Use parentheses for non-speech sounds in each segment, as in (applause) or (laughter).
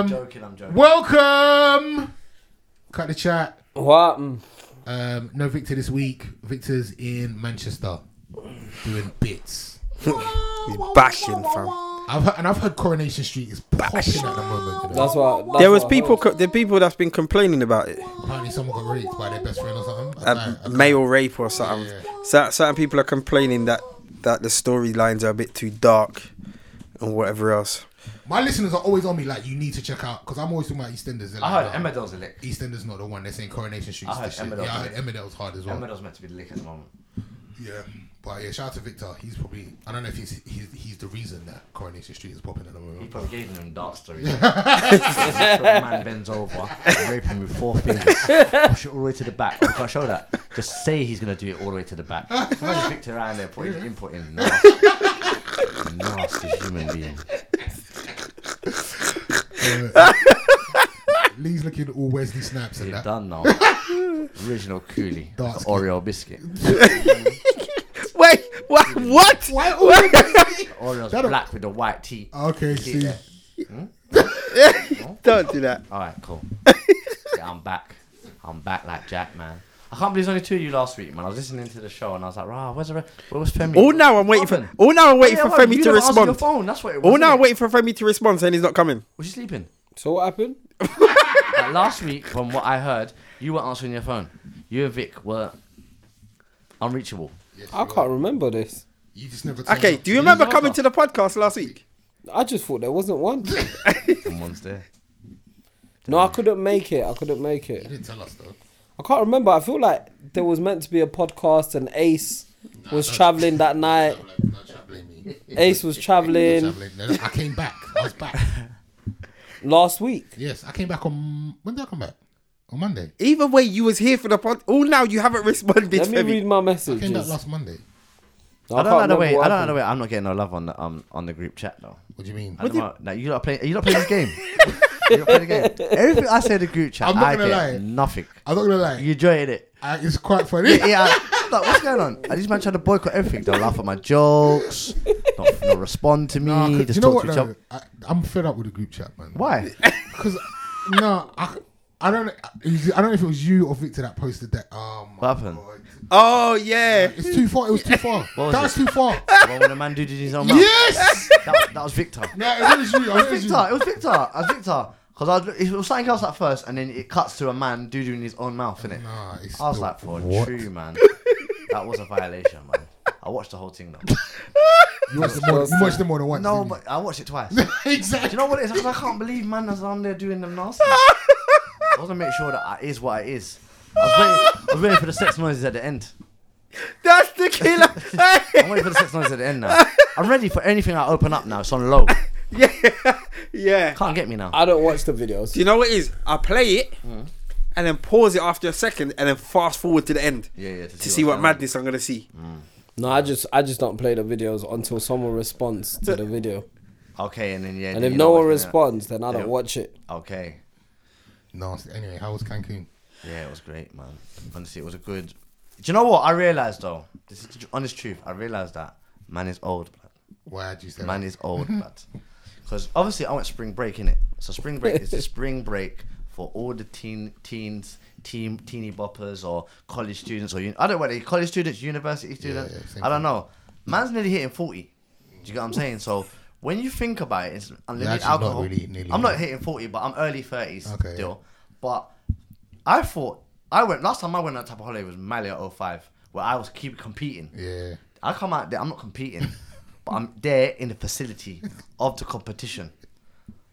Um, joking, I'm joking. welcome. Cut the chat. What? Um, no Victor this week. Victor's in Manchester doing bits. He's bashing, fam. I've heard, and I've heard Coronation Street is bashing at the moment. You know? That's what. That's There was what people, heard. co- there people that's been complaining about it, Apparently, someone got raped by their best friend or something. Like, okay. male rape or something. Yeah. Cer- certain people are complaining that that the storylines are a bit too dark and whatever else. My listeners are always on me like, you need to check out because I'm always talking about EastEnders. They're I heard like, "Oh, Emmerdale's a lick. EastEnders not the one. They're saying Coronation Street. I the heard shit. Emmerdale's Yeah, I the heard Emmerdale's hard as well. Emmerdale's meant to be the lick at the moment. Yeah, but yeah, shout out to Victor. He's probably I don't know if he's he's, he's the reason that Coronation Street is popping at the moment. He moment. probably gave him dark stories. (laughs) so the man bends over and (laughs) rape him with four fingers. Push it all the way to the back. Oh, I can't show that. Just say he's going to do it all the way to the back. (laughs) Imagine Victor around there putting input in. Nasty, nasty human being. (laughs) Lee's looking all Wesley Snipes and You're that. done now. Original coolie. Dark skin. Oreo biscuit. (laughs) Wait, what? What? Why all (laughs) Wesley? Oreo's That'll- black with the white tea. Okay, See see. there. Hmm? Don't do that. Alright, cool. yeah, I'm back. I'm back like Jack, man. I can't believe there's only two of you last week, man. I was listening to the show and I was like, rah, where's the re- where was Femi? All now I'm waiting for. happened? All now I'm waiting Yeah, for well, Femi you to never answered Your respond. phone. That's what it was. All now innit? I'm waiting for Femi to respond, saying he's not coming. Was he sleeping? So what happened? (laughs) Like, last week, from what I heard, you weren't answering your phone. You and Vic were unreachable. I can't remember this. You just never. turned Okay, up. do you remember He's coming to the podcast last week? I just thought there wasn't one. (laughs) Someone's there. no, I couldn't make it. I couldn't make You it. didn't tell us though. I can't remember. I feel like there was meant to be a podcast and Ace was traveling that (laughs) night. No, don't blame me. Ace was (laughs) traveling Traveling. No, I came back. I was back. (laughs) last week. Yes, I came back on. When did I come back? On Monday. Either way, you was here for the pod. All now you haven't responded, Let me Femi. read my I came back last Monday. I don't know the way. I don't know the way. I'm not getting no love on the um on the group chat though. What do you mean? I don't know. Like, you not playing. You not playing this game. You not playing the game. Everything I say in the group chat, I'm not I gonna get lie. nothing. I'm not gonna lie. You enjoyed it. I, it's quite funny. Yeah, yeah. I- Like, what's going on? And these men trying to boycott everything. They'll laugh at my jokes. Not, not respond to me. Nah, 'cause- just you know talk what? to each Though? other. I, I'm fed up with the group chat, man. Why? (laughs) Because no, I, I don't. I don't know if it was you or Victor that posted that. Um, What happened? Oh yeah. It's too far. It was too far. was that it? was too far. (laughs) well, when a man did it in his own mouth. yes. That, was- that was Victor. No, it was you. It was you. Victor. It was Victor. It was Victor. Because I was, it was something else at first, and then it cuts to a man doo in his own mouth, innit? It's I was like, for what? true, man. (laughs) That was a violation, man. I watched the whole thing though. You watched, it more, you watched it more than once. No, but I watched it twice. (laughs) you? Do exactly. you know what it is? Because I can't believe man is on there doing them nasty. (laughs) I want to make sure that it is what it is. I was, waiting, I was waiting for the sex noises at the end. That's the killer. I'm waiting for the sex noises at the end now. I'm ready for anything I open up now. It's on low. (laughs) yeah, yeah. Can't get me now. I don't watch the videos. Do you know what it is? I play it Hmm. and then pause it after a second and then fast forward to the end Yeah, yeah. to see what what's going on. madness I'm gonna see. No, I just I just don't play the videos until someone responds to the video. Okay, and then yeah. And then if you no know one what's going on. responds, then I don't Yeah. watch it. Okay. No. Anyway, how was Cancun? Yeah, it was great, man. Honestly, it was a good. Do you know what I realized though? This is the honest truth. I realized that man is old, blood. Why did you say Man that? is old, blood. (laughs) Because obviously I went spring break in it. So spring break is the (laughs) spring break for all the teen teens, teen teeny boppers or college students or uni- I don't know whether college students, university students. yeah, same I don't know. Man's nearly hitting forty. Do you get what I'm saying? So when you think about it, it's unlimited not alcohol. really nearly I'm not hitting forty, but I'm early thirties Okay, still. But I thought I went last time I went on type of holiday was Malia at 05, where I was keep competing. Yeah. I come out there, I'm not competing, (laughs) but I'm there in the facility of the competition.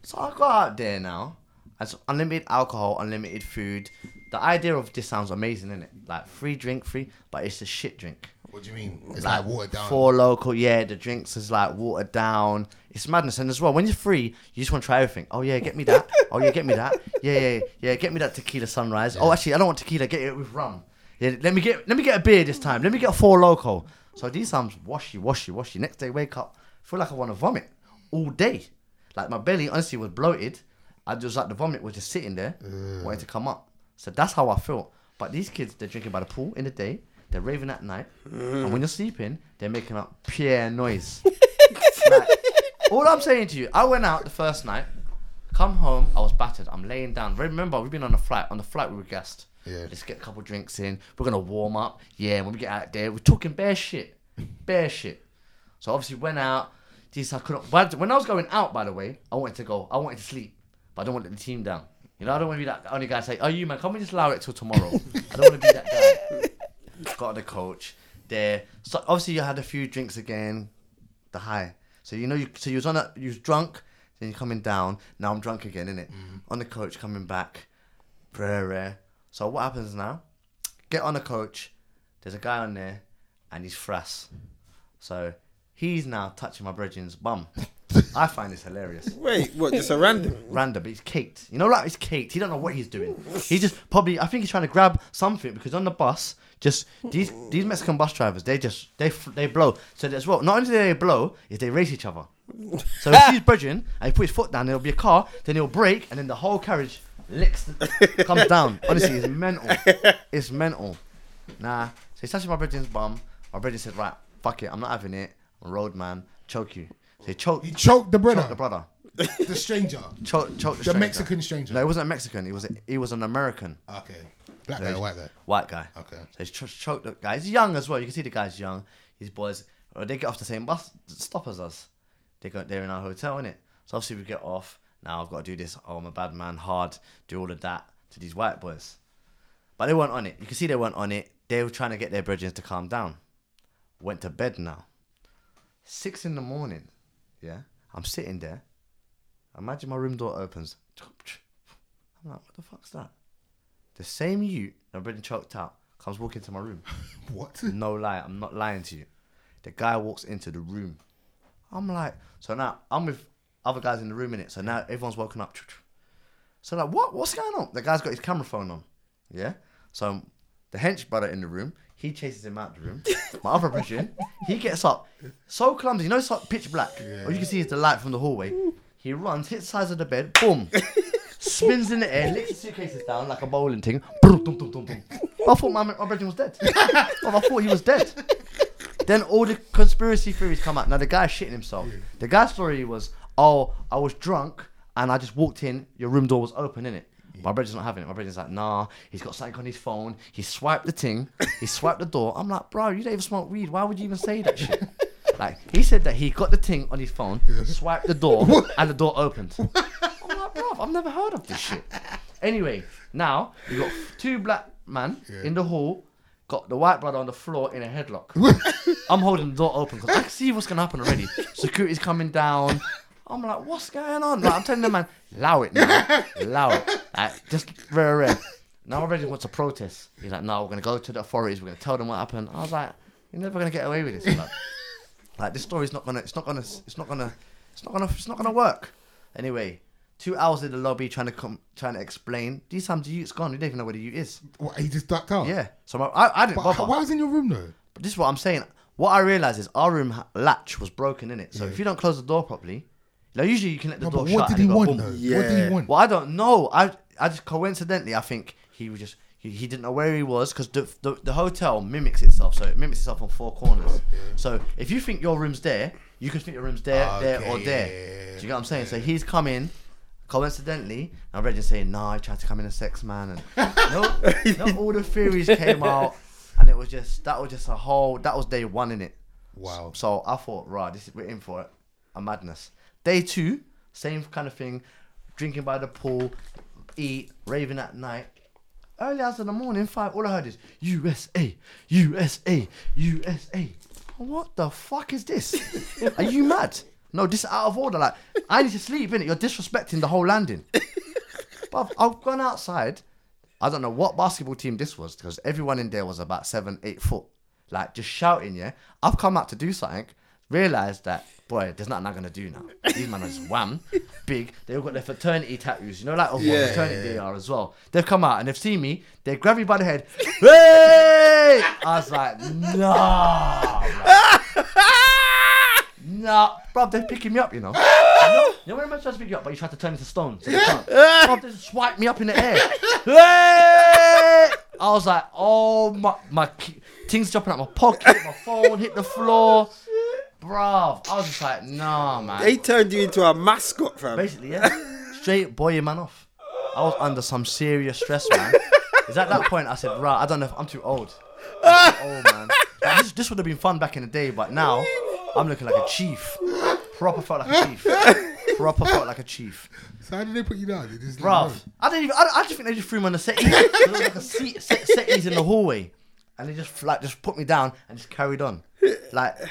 So I go out there now. It's unlimited alcohol, unlimited food. The idea of this sounds amazing, isn't it? Like free drink, free, but it's a shit drink. What do you mean? It's like, watered down. For local, yeah, the drinks is like watered down. It's madness. And as well, when you're free, you just want to try everything. Oh yeah, get me that. Oh yeah, get me that. Yeah, yeah, yeah, get me that tequila sunrise. Oh actually, I don't want tequila. Get it with rum. Yeah, let me get let me get a beer this time. Let me get a four local. So these times washy, washy, washy. Next day, wake up, feel like I want to vomit all day. Like my belly honestly was bloated. I just like the vomit was just sitting there, wanting to come up. So that's how I felt. But these kids, they're drinking by the pool in the day, they're raving at night, and when you're sleeping, they're making up pure noise. (laughs) Like, all I'm saying to you, I went out the first night, Come home, I was battered. I'm laying down. Remember, we've been on a flight. On the flight, we were gassed. Yeah. Let's get a couple drinks in. We're gonna warm up. Yeah, when we get out there, we're talking bare shit, bare shit. So obviously went out. This I couldn't. but When I was going out, by the way, I wanted to go. I wanted to sleep, but I don't want to let the team down. You know, I don't want to be that only guy say, "Oh, you man, can't we just allow it till tomorrow?" (laughs) I don't want to be that guy. Got the coach there. So obviously you had a few drinks again, the high. So you know you so you was on a you was drunk, then you're coming down. Now I'm drunk again, innit? Mm-hmm. On the coach coming back, rare. So what happens now? Get on a coach. There's a guy on there, and he's frass. So he's now touching my brethren's bum. I find this hilarious. (laughs) Wait, what? Just a random? Random, but he's caked. You know, like he's caked. He don't know what he's doing. He's just probably. I think he's trying to grab something because on the bus, just these these Mexican bus drivers, they just they they blow. So as well, not only do they blow, is they race each other. So if he's (laughs) bridging and he put his foot down, there'll be a car, then he'll brake, and then the whole carriage licks, the, (laughs) comes down. Honestly, it's mental. It's mental. Nah. So he's touching my brethren's bum. My brethren said, right, fuck it, I'm not having it. I'm a road man, choke you. So he choked, He choked the brother, choked the brother. the stranger, (laughs) Choke, choke the, the stranger. Mexican stranger. No, he wasn't a Mexican. He was a, he was an American Okay, black guy, or white guy. white guy. Okay. So he's ch- choked the guy. He's young as well. You can see the guy's young. His boys, uh, they get off the same bus stop as us. They go, they're in our hotel, innit? So obviously we get off. Now I've got to do this. Oh, I'm a bad man. Hard. Do all of that to these white boys. But they weren't on it. You can see they weren't on it. They were trying to get their bridges to calm down. Went to bed now. Six in the morning. Yeah. I'm sitting there. Imagine my room door opens. I'm like, what the fuck's that? The same you that been choked out comes walking into my room. (laughs) What? No lie, I'm not lying to you. The guy walks into the room. I'm like, so now I'm with other guys in the room in it. So now everyone's woken up. (tsk) So like, what? What's going on? The guy's got his camera phone on. Yeah. So the hench brother in the room, he chases him out of the room. (laughs) My other brethren, he gets up, so clumsy. You know, it's like pitch black. All you can see is the light from the hallway. He runs, hits the sides of the bed, boom, (laughs) spins in the air, licks the suitcases down like a bowling thing. Boom, dum, dum, dum, dum. I thought my, my brethren was dead. (laughs) I thought he was dead. Then all the conspiracy theories come out. Now the guy's shitting himself. The guy's story was, oh, I was drunk and I just walked in. Your room door was open, innit? My brother's not having it. My brother's like, nah. He's got something on his phone. He swiped the thing. He (laughs) swiped the door. I'm like, bro, you don't even smoke weed. Why would you even say that shit? (laughs) Like he said that he got the thing on his phone, swiped the door, (laughs) and the door opened. I'm like, bro, I've never heard of this shit. Anyway, now you got two black man in the hall, got the white brother on the floor in a headlock. I'm holding the door open because I can see what's gonna happen already. Security's coming down. I'm like, what's going on? Like, I'm telling the man, allow it now, allow it. Like, just very rare. Now already wants to protest. He's like, no, we're gonna go to the authorities. We're gonna tell them what happened. I was like, you're never gonna get away with this. Like, like this story's not gonna, it's not gonna, it's not gonna, it's not gonna, it's not gonna work. Anyway, two hours in the lobby trying to come, trying to explain. These times the ute's gone. You don't even know where the ute is. What, he just ducked out. Yeah. So my, I, I didn't But bother. why was in your room though? But this is what I'm saying. What I realized is our room latch was broken in it. So Yeah. if you don't close the door properly, like usually you can let the No, door but shut. what did and he want boom. though? What did Yeah. he want? Well, I don't know. I I just coincidentally I think he was just he, he didn't know where he was because the, the the hotel mimics itself, so it mimics itself on four corners. So if you think your room's there, you can think your room's there, there, or there. yeah, yeah, Do you get what I'm saying? So he's come in. Coincidentally, I'm ready saying, "No, I tried to come in a sex man," and (laughs) no, no, all the theories came out, and it was just that was just a whole that was day one in it. Wow. So I thought, right, this is we're in for it, a madness. Day two, same kind of thing, drinking by the pool, eat, raving at night. Early hours in the morning, five. All I heard is USA, USA, USA. What the fuck is this? Are you mad? No, this is out of order. Like I need to sleep in it. You're disrespecting the whole landing. But I've gone outside. I don't know what basketball team this was because everyone in there was about seven, eight foot, like just shouting. Yeah, I've come out to do something. Realized that boy, there's nothing I'm gonna do now. These men are just wham, big. They've got their fraternity tattoos. You know, like of what fraternity yeah, they are as well. They've come out and they've seen me. They grab me by the head. Hey! I was like, nah, nah, bro. They're picking me up. You know. You know, you know when I'm trying to pick you up, but you try to turn into stone. So they can't. Bro, they just swipe me up in the air. Hey! I was like, oh my, my things jumping out my pocket, my phone hit the floor. Bruv, I was just like, nah, man. They turned you into a mascot, fam. Basically, yeah. straight boy your man off. I was under some serious stress, man. Is at that point I said, right, I don't know if I'm too old. I'm too old, man. Like, this, this would have been fun back in the day, but now I'm looking like a chief. Proper felt like a chief. Proper felt like a chief. So how did they put you down? They just Bruv, I didn't even. I, I just think they just threw me on the settee. there was like a seat, set, settees in the hallway, and they just like just put me down and just carried on. Like, do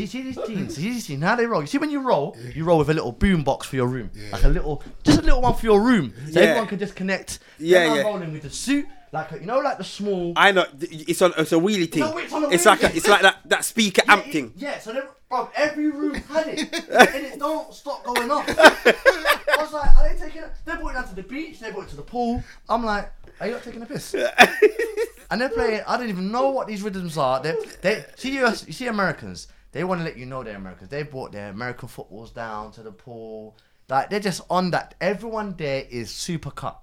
you see these teams? See these teams? How they roll? You see when you roll, you roll with a little boom box for your room, like a little, just a little one for your room, so Yeah. everyone can just connect. Yeah, Then I'm yeah. rolling with the suit, like you know, like the small. I know it's on. It's a wheelie thing. No, it's on a it's like a, it's like that that speaker amp yeah, thing. Yeah, so they, bro, every room had it, (laughs) and it don't stop going off. I was like, are they taking it? They brought it down to the beach. They brought it to the pool. I'm like, are you not taking a piss? (laughs) and they're playing. I don't even know what these rhythms are. They, they see US, you see Americans. They want to let you know they're Americans. They brought their American footballs down to the pool. Like they're just on that. Everyone there is super cut.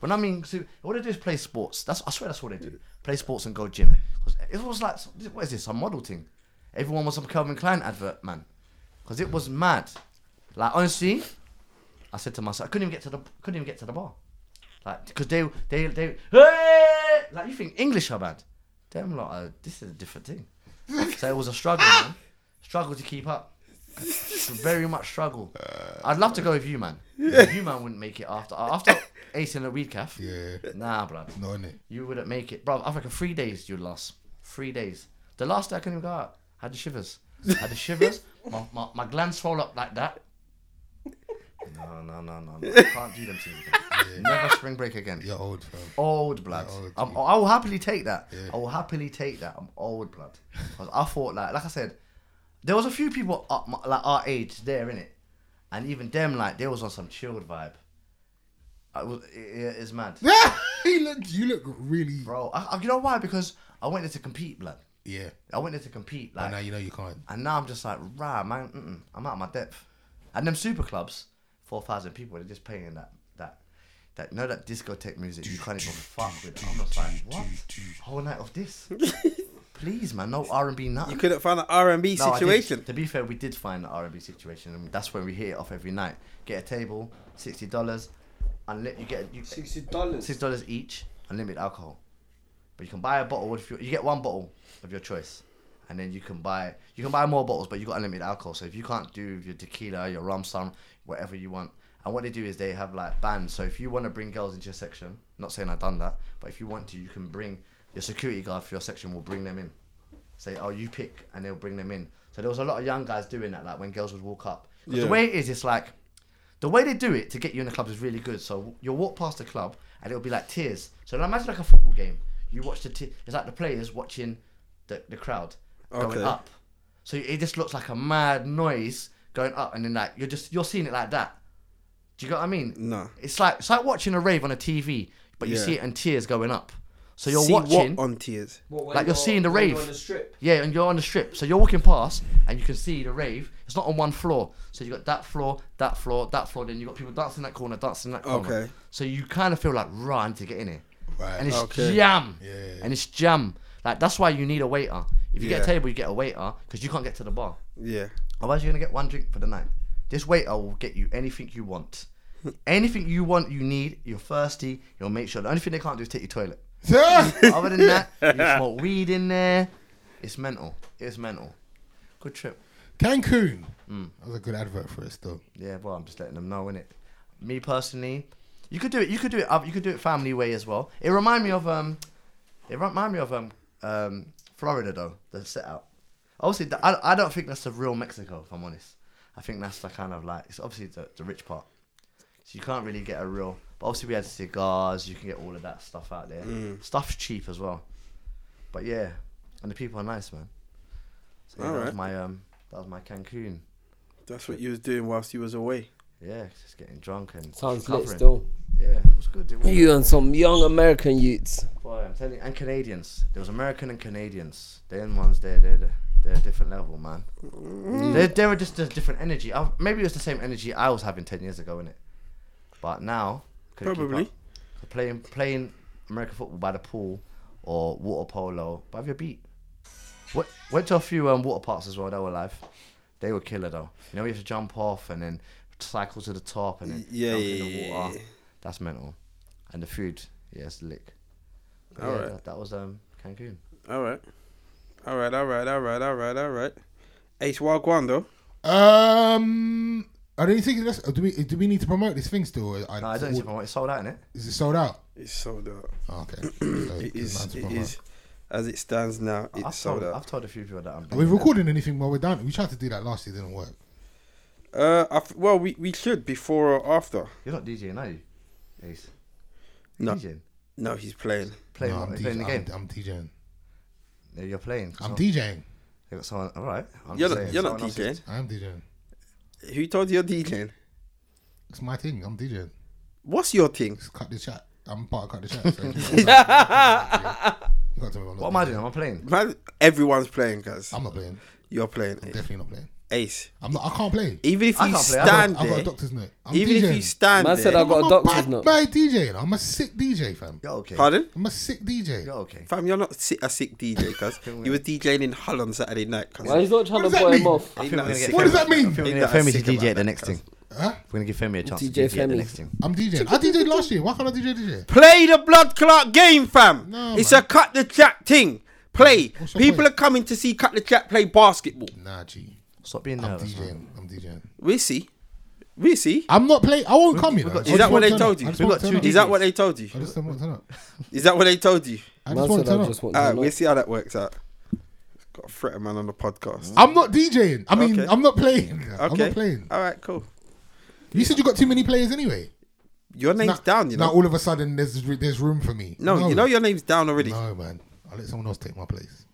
When I mean, su- what they do is play sports. That's I swear that's what they do. Play sports and go gym. 'Cause It was like, what is this? A model thing? Everyone was some Calvin Klein advert, man. Because it was mad. Like honestly, I said to myself, I couldn't even get to the couldn't even get to the bar. Like because they they they hey! like you think English are bad. Them lot, are, this is a different thing. So it was a struggle, man. Struggle to keep up. Very much struggle. Uh, I'd love to go with you, man. You man wouldn't make it after uh, after Ace in the weed calf. Yeah, Nah, blood. not in it. You wouldn't make it, bro. I reckon three days you'd last. Three days. The last day I couldn't even go out. I had the shivers. I Had the shivers. (laughs) my, my, my glands swell up like that. No, no, no, no, no. I can't do them things again. Never spring break again. You're old, fam. Old blood. Yeah, old, I'm. I will happily take that. Yeah. I will happily take that. I'm old blood. 'Cause I thought like, like I said, there was a few people up my, like our age there in it, and even them like they was on some chilled vibe. I was, it, it's mad, (laughs) you look, you look really. bro. I, I, you know why? Because I went there to compete, blood. Yeah, I went there to compete, but like, now you know you can't. and now I'm just like, rah, man, mm-mm, I'm out of my depth. And them super clubs, four thousand people, they're just playing that that that you know that discotheque music you can't even fuck with. I'm just like, what? Whole night of this? (laughs) Please, man, no R and B nothing. You couldn't find an R and B No, situation. To be fair, we did find the R and B situation, and that's when we hit it off every night. Get a table, sixty dollars, and let you get you, Sixty dollars. six dollars each, unlimited alcohol. But you can buy a bottle if you you get one bottle of your choice, and then you can buy you can buy more bottles, but you got unlimited alcohol. So if you can't do your tequila, your rum, some whatever you want, and what they do is they have like bands. So if you want to bring girls into your section, not saying I've done that, but if you want to, you can bring your security guard for your section will bring them in. Say, oh, you pick, and they'll bring them in. So there was a lot of young guys doing that, like when girls would walk up. Yeah. The way it is, it's like the way they do it to get you in the club is really good. So you'll walk past the club and it'll be like tears. So imagine like a football game. You watch the te- it's like the players watching the, the crowd going Okay. up. So it just looks like a mad noise going up, and then like you're just you're seeing it like that. Do you get what I mean? No. It's like it's like watching a rave on a TV, but you Yeah. see it in tears going up. So you're See watching. what on tears? What, Like you're seeing the when rave. on the strip. Yeah, and you're on the strip, so you're walking past, and you can see the rave. It's not on one floor, so you got that floor, that floor, that floor. Then you got people dancing in that corner, dancing in that corner. Okay. So you kind of feel like run to get in here, Right. and it's Okay. jam. Yeah. And it's jam. Like that's why you need a waiter. If you get a table, you get a waiter because you can't get to the bar. Yeah. Otherwise, you're gonna get one drink for the night. This waiter will get you anything you want. (laughs) anything you want, you need. You're thirsty. You'll make sure. The only thing they can't do is take your toilet. (laughs) Other than that, you (laughs) smoke weed in there. It's mental. It's mental. Good trip. Cancun. Mm. That was a good advert for us, still. Yeah, well, I'm just letting them know, innit? Me personally, you could do it. You could do it. up- You could do it family way as well. It remind me of um, it remind me of um, um, Florida though. The setup. Obviously, th- I I don't think that's the real Mexico. If I'm honest, I think that's the kind of like it's obviously the, the rich part. So you can't really get a real. But obviously, we had cigars. You can get all of that stuff out there. Stuff's cheap as well. But yeah, and the people are nice, man. So yeah, that was my um, that was my Cancun. That's what you was doing whilst you was away. Yeah, just getting drunk and Sounds lit recovering. still. Yeah, was good. It was You and some young American youths. Boy, I'm telling you, and Canadians. There was American and Canadians. Them ones, they're they're they're a different level, man. They're, they were just a different energy. I, maybe it was the same energy I was having ten years ago, innit? But now, Probably. Playing playing American football by the pool or water polo, by your beat. Went, went to a few um, water parks as well. They were live. They were killer though. You know, you have to jump off and then cycle to the top and then Yeah, jump yeah, in the yeah, water. yeah. That's mental. And the food, yeah, it's lick. But Alright. yeah, that, that was um Cancun. All right. All right, all right, all right, all right, all right. Ace Wagwan, though. Um, I don't think that's. Do we do we need to promote this thing still? I, No, I don't think it's sold out in it. Is it sold out? It's sold out. Oh, okay. (clears throat) So It there's is, nothing to it promote. is, as it stands now, it's I've sold told, out. I've told a few people that I'm. Are we recording anything while we're done? We tried to do that last year, didn't work. Uh, I f- well, we, we should before or after. You're not DJing, are you? Ace. No. DJing. No, he's playing. Playing, no, what? I'm, playing the game. I'm, I'm DJing. Yeah, you're playing. I'm So- DJing. They got someone. All right. I'm You're not, you're not DJing. is- I am DJing. Who told you you're DJing? It's my thing. I'm DJing. What's your thing? Just cut the chat. I'm part of cut the chat. So (laughs) (laughs) you got I'm not What am I doing? Am I playing? Man, everyone's playing, guys. I'm not playing. You're playing. I'm definitely not playing. Ace. I'm not. I can't play. Even if I you can't play. I've stand I've got a there, doctor's note. I'm even DJing. if you stand Man there, said I've got I'm a a doctor's bad, note. bad DJ. you know. I'm a sick DJ, fam. You're okay. pardon? I'm a sick DJ. You're okay. Fam, you're not si- a sick DJ, (laughs) cuz. you were DJing in Hull on Saturday night, cuz. Why he's not trying What to does put him mean? off? I think we're gonna get What does that mean? I think we're gonna get Femi to DJ at the next thing. Huh? We're gonna give Femi a chance DJ to DJ at the Femi. next thing. I'm DJing. I DJed last year. Why can't I DJ this year? Play the blood clot game, fam. No, it's man. a cut the chat thing. Play. What's your People point? are coming to see cut the chat play basketball. Nah, G. Stop being I'm nervous. man. DJing. I'm DJing. We see. We see. I'm not playing. I won't come. You know. I is just that what won't they turn told up. you? I just We won't got turn two up. Is that what they told you? I just don't want to turn up. Is that what they told you? I just want to turn up. Alright, we'll see how that works out. Got a threat man on the podcast. I'm not DJing. I mean, Okay. I'm not playing. I'm not playing. All right, cool. You said you got too many players ananyway. Your name's Now- down, you Now know. all of a sudden there's there's room for me. no, you know your name's down already. No, man. I'll let someone else take my place.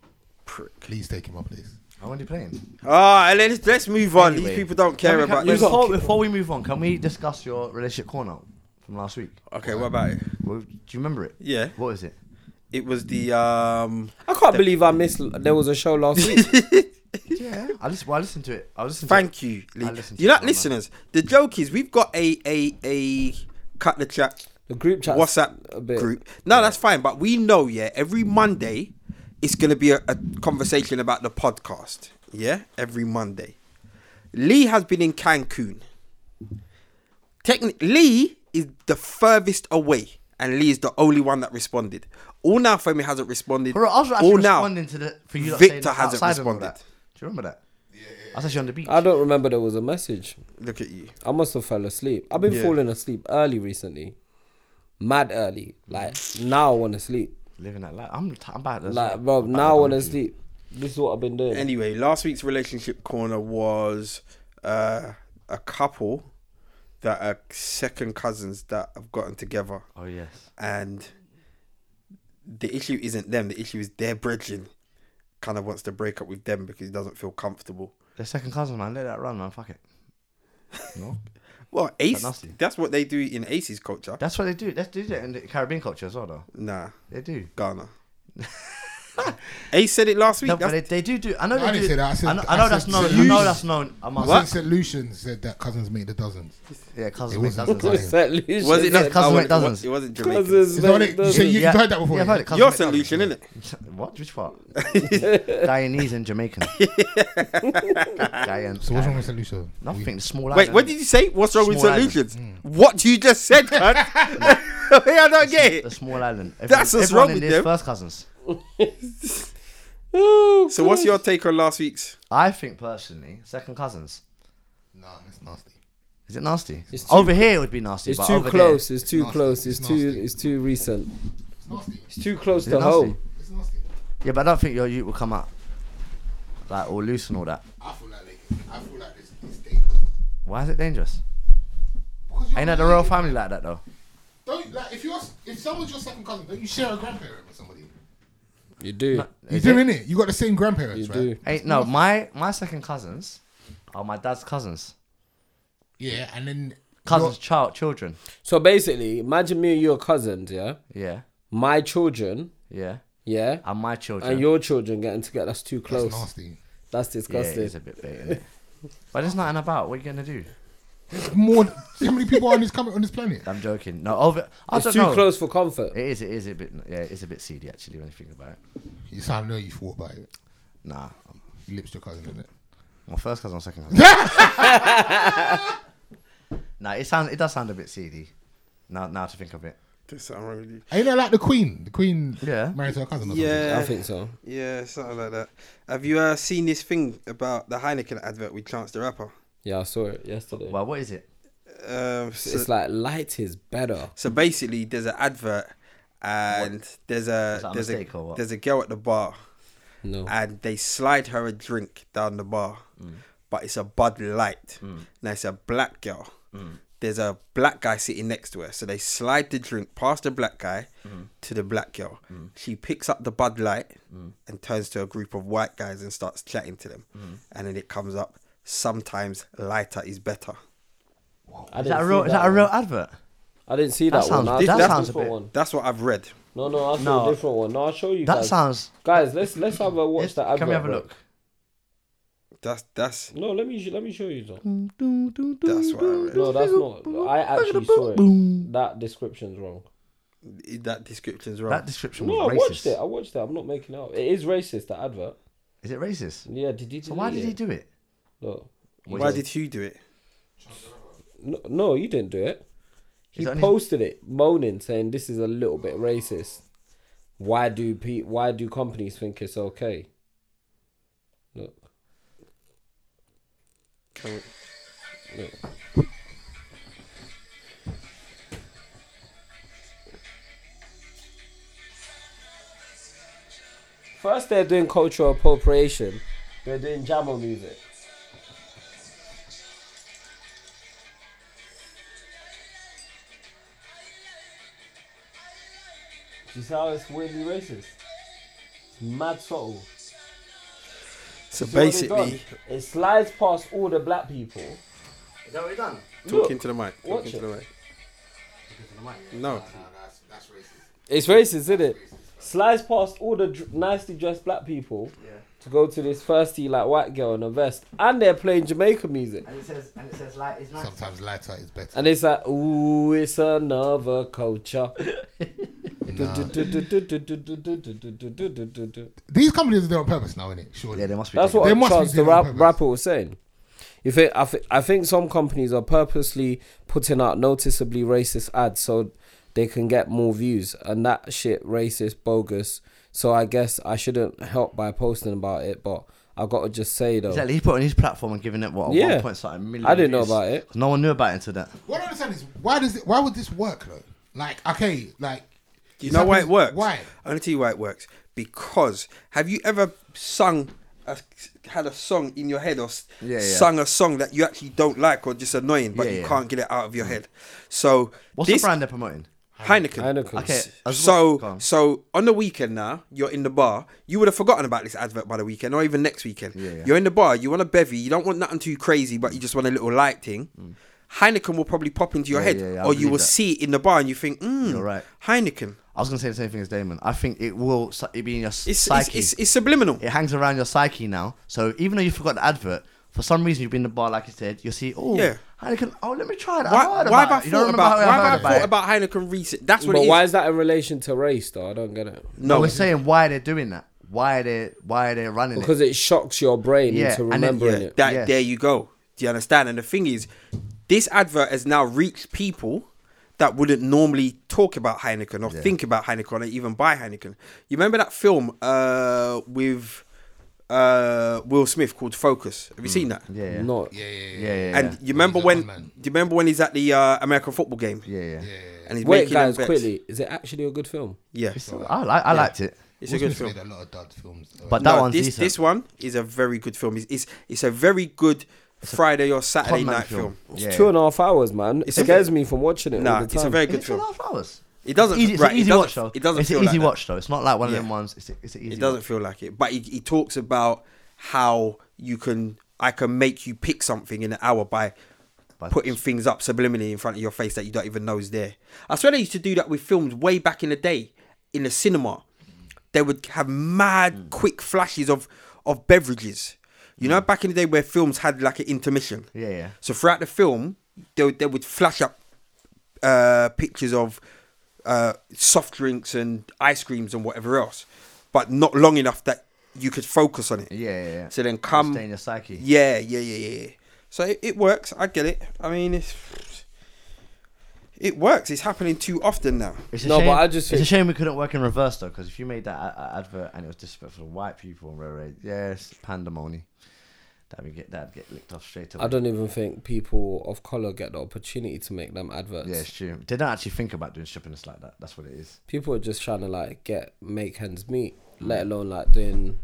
Prick. Please take my place. How are you playing? Ah, let's let's move on. Anyway. These people don't care Can we- about can- this. Before, before we move on, can we discuss your relationship corner from last week? Okay, what about it? Well, do you remember it? Yeah, What is it? it was the um. I can't believe I missed. There was a show last week. (laughs) Yeah, I listened. Well, I listened to it. I listened. Thank to you, I Lee. listened to You're it, not man. listeners. The joke is we've got a a a cut the chat The group chat. WhatsApp a bit. group. No, that's fine. But we know, yeah, every Monday it's gonna be a, a conversation about the podcast. Yeah, every Monday. Lee has been in Cancun. Technically, Lee is the furthest away, and Lee is the only one that responded. All now, Femi hasn't responded. Bro, I was actually All now, responding to the for you. lot Victor hasn't outside and all responded. that. Do you remember that? Yeah. I was actually on the beach. I don't remember there was a message. Look at you. I must have fell asleep. I've been Yeah. falling asleep early recently. Mad early. Like now I want to sleep. Living that life. I'm. T- I'm about to. Like bro, I'm now I about want to to sleep. This is what I've been doing. Anyway, last week's relationship corner was uh, a couple that are second cousins that have gotten together, Oh yes. and the issue isn't them. The issue is their bridging. kind of wants to break up with them because he doesn't feel comfortable. They're second cousins, man. Let that run, man. Fuck it. (laughs) No, Well, Ace, nasty? that's what they do in Ace's culture. that's what they do. They do that in the Caribbean culture as well, though. Nah, They do. Ghana. (laughs) Ace said it last week. No, but they, they do do. I know No, I they didn't do. say that. I said- I know, I I know said that's known. I solutions. know that's known amongst. What? Saint Lucian said that cousins make the dozens. Yeah, cousins It make wasn't dozens. Saint aren't? Lucian was it not? said- Cousin oh, make it, dozens. it wasn't Jamaican. Cousins Is that what make it, you, said, you, Yeah. heard that before? Yeah, I've heard it. Cousins You're make St. dozens. Lucian, innit? (laughs) What? Which part? (laughs) Guyanese and Jamaican. (laughs) Guyan. So what's wrong with St. Lucia? Nothing. The small Wait, island. what did you say? What's wrong with Small solutions? Hmm. What you just said, cunt? I don't get The it. small island. Everyone, That's what's everyone wrong in with this them. First cousins. Oh, So, what's your take on last week's? I think personally, second cousins. Nah, it's nasty. Is it nasty? It's too- over here it would be nasty. It's but too over close. It's too nasty. close. It's It's too. nasty. It's too recent. It's nasty. It's too close Is to nasty? home. It's nasty. Yeah, but I don't think your youth will come out like all loose and all that. I feel like they, I feel like this is dangerous. Why is it dangerous? Because Ain't that the really- royal family like that though? Don't like if you're if someone's your second cousin, don't you share a grandparent with somebody? You do. No, You is do it? innit? You got the same grandparents, You right? do. Ain't no my my second cousins are my dad's cousins. Yeah, and then Cousins, child, children. So basically, imagine me and your cousins. Yeah. Yeah, My children. yeah, Yeah. and my children. And your children getting together. That's too close. That's close. nasty. That's disgusting. yeah, it's a bit bait, innit? but there's nothing about. What are you gonna do? More. (laughs) how many people are on this coming on this planet? I'm joking. No, over. I it's don't too know. close for comfort. It is. It is a bit. Yeah, it's a bit seedy actually when you think about it. You sound know you thought about it. Nah, You lips your cousin, isn't it? my first cousin, my second cousin. (laughs) No, it sounds. It does sound a bit seedy. Now, now to think of it. There's something wrong with you. Ain't that like the Queen? The Queen Yeah. married to her cousin or something? Yeah, I think so. Yeah, something like that. Have you uh, seen this thing about the Heineken advert with Chance the Rapper? Yeah, I saw it yesterday. Well, what is it? Um, so, it's like light is better. so basically, there's an advert, and there's a Is a there's a or what? there's a girl at the bar, No. and they slide her a drink down the bar, mm. but it's a Bud Light. Mm. Now it's a black girl. Mm. There's a black guy sitting next to her, so they slide the drink past the black guy to the black girl. She picks up the Bud Light and turns to a group of white guys and starts chatting to them, and then it comes up. Sometimes lighter is better. I Is didn't that a see real? Is that a one. real advert? I didn't see That that, sounds- one. I that saw a sounds a bit- one. That's what I've read. No, no, I saw No. a different one. No, I'll show you That guys. sounds. Guys, let's let's have a watch that advert. Can we have a look? That's that's No, let me let me show you. Though. that's what I read. No, that's not. I actually saw it. That description's wrong. That description's wrong. That description No, I watched racist. it. I watched it. I'm not making it up. It is racist. The advert. Is it racist? Yeah. Did you? So why did he do it? Look. Why did you do it? No, no, you didn't do it. He posted it, moaning, saying this is a little bit racist. Why do pe- Why do companies think it's okay? Look, Can we- look. First, they're doing cultural appropriation. They're doing jammer music. You see how it's weirdly racist? It's mad subtle. So See what they've done? basically, it slides past all the black people. Is that what he done? talking to the mic. watch Talking to the mic. No, Nah, that's, that's racist. It's racist, isn't it? Slides past all the dr- nicely dressed black people Yeah. to go to this thirsty like white girl in a vest, and they're playing Jamaican music. And it says, and it says, like, it's nice. Sometimes lighter is better. And it's like, ooh, it's another culture. (laughs) Nah. These companies are there on purpose now, innit? Surely. Yeah, they must be. That's taking- what They must be Chance the doing it on rap, purpose. rapper was saying. You think I, th- I think some companies are purposely putting out noticeably racist ads so they can get more views, and that shit racist bogus. So I guess I shouldn't help by posting about it, but I gotta just say though, Exactly. He put it on his platform and giving it what Yeah. one point something million. I didn't know views. about it. No one knew about it until that. What I don't understand is why does it? Why would this work though? Like, okay, like. You know why it works? Why? I'm gonna tell you why it works. Because have you ever sung, a, had a song in your head or Yeah, yeah. sung a song that you actually don't like or just annoying, but Yeah, you yeah. can't get it out of your head? So What's this the brand they're promoting? Heineken. Heineken. Okay. as So well- on. so on the weekend now, you're in the bar. You would have forgotten about this advert by the weekend, or even next weekend. Yeah, yeah. You're in the bar. You want a bevy. You don't want nothing too crazy, but you just want a little light thing. Heineken will probably pop into your Yeah, head, yeah, yeah, or you will that. see it in the bar, and you think, mm, You're right. Heineken. I was gonna say the same thing as Damon. I think it will it be in your It's, it's, psyche. it's, it's subliminal. it hangs around your psyche now. So even though you forgot the advert, for some reason you've been in the bar, like you said, you'll see, oh, Yeah. Heineken. Oh, let me try that. Why, I heard why about have I it. You don't thought remember about why I heard have I thought about Heineken recent? That's what But it why is. is that in relation to race though? I don't get it. No, No, we're saying why they're doing that. Why they why are they're running Because it. it shocks your brain Yeah, into and then- remembering yeah, it. that Yes. there you go. Do you understand? And the thing is, this advert has now reached people that wouldn't normally talk about Heineken or think about Heineken or even buy Heineken. You remember that film uh, with uh, Will Smith called Focus? Have you seen that? Mm. Yeah, yeah. Not. Yeah, yeah, yeah. yeah, yeah, And yeah. you remember when? Do you remember when he's at the uh, American football game? yeah, yeah. yeah, yeah. And he's Wait, making guys, quickly. Is it actually a good film? Yeah, It's- I like I liked it, it's Will a good Smith film. a lot of dud films. though. but that no, one's this decent. this one is a very good film. It's it's, it's a very good Friday or Saturday night film. It's Yeah. two and a half hours, man. It It's a- scares me from watching it Nah, all the it's a time. very good it two and a film. half hours? It doesn't. It's easy, it's right, an it easy doesn't- watch though. It doesn't It's feel an easy like that. watch though. It's not like one of them Yeah. ones. It's a, it's an easy. It doesn't watch. feel like it, but he, he talks about how you can I can make you pick something in an hour by By- putting things up subliminally in front of your face that you don't even know is there. I swear they used to do that with films way back in the day in the cinema. They would have mad Mm. quick flashes of of beverages. You know, back in the day where films had like an intermission. Yeah, yeah. So throughout the film, they, would- they would flash up uh, pictures of uh, soft drinks and ice creams and whatever else, but not long enough that you could focus on it. Yeah, yeah, yeah. So then come, Stay in your psyche. yeah, yeah, yeah, yeah. yeah. So it, it works. I get it. I mean, it's It works. It's happening too often now. It's a No, shame, but I just it's a shame we couldn't work in reverse though, because if you made that a- a- advert and it was disrespectful to white people on railway, yes, pandemonium. That would get that get licked off straight away. I don't even think people of color get the opportunity to make them adverts. Yeah, it's true. They don't actually think about doing shippiness like that. That's what it is. People are just trying to like get make ends meet, mm. let alone like doing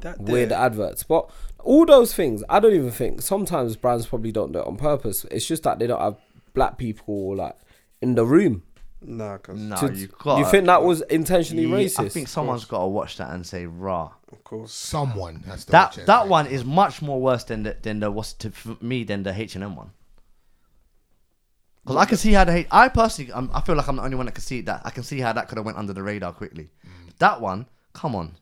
That weird there- adverts. But all those things, I don't even think. Sometimes brands probably don't do it on purpose. It's just that they don't have black people like in the room. Nah, cause No, to- you got. you think that was intentionally Yeah, racist? I think someone's got to watch that and say, "Raw." of course. Someone has to. That watch it, that one is much more worse than the than the what's to for me than the H and M one. Because I can see how the H- I personally I'm, I feel like I'm the only one that can see that. I can see how that could have went under the radar quickly. Mm. That one, come on,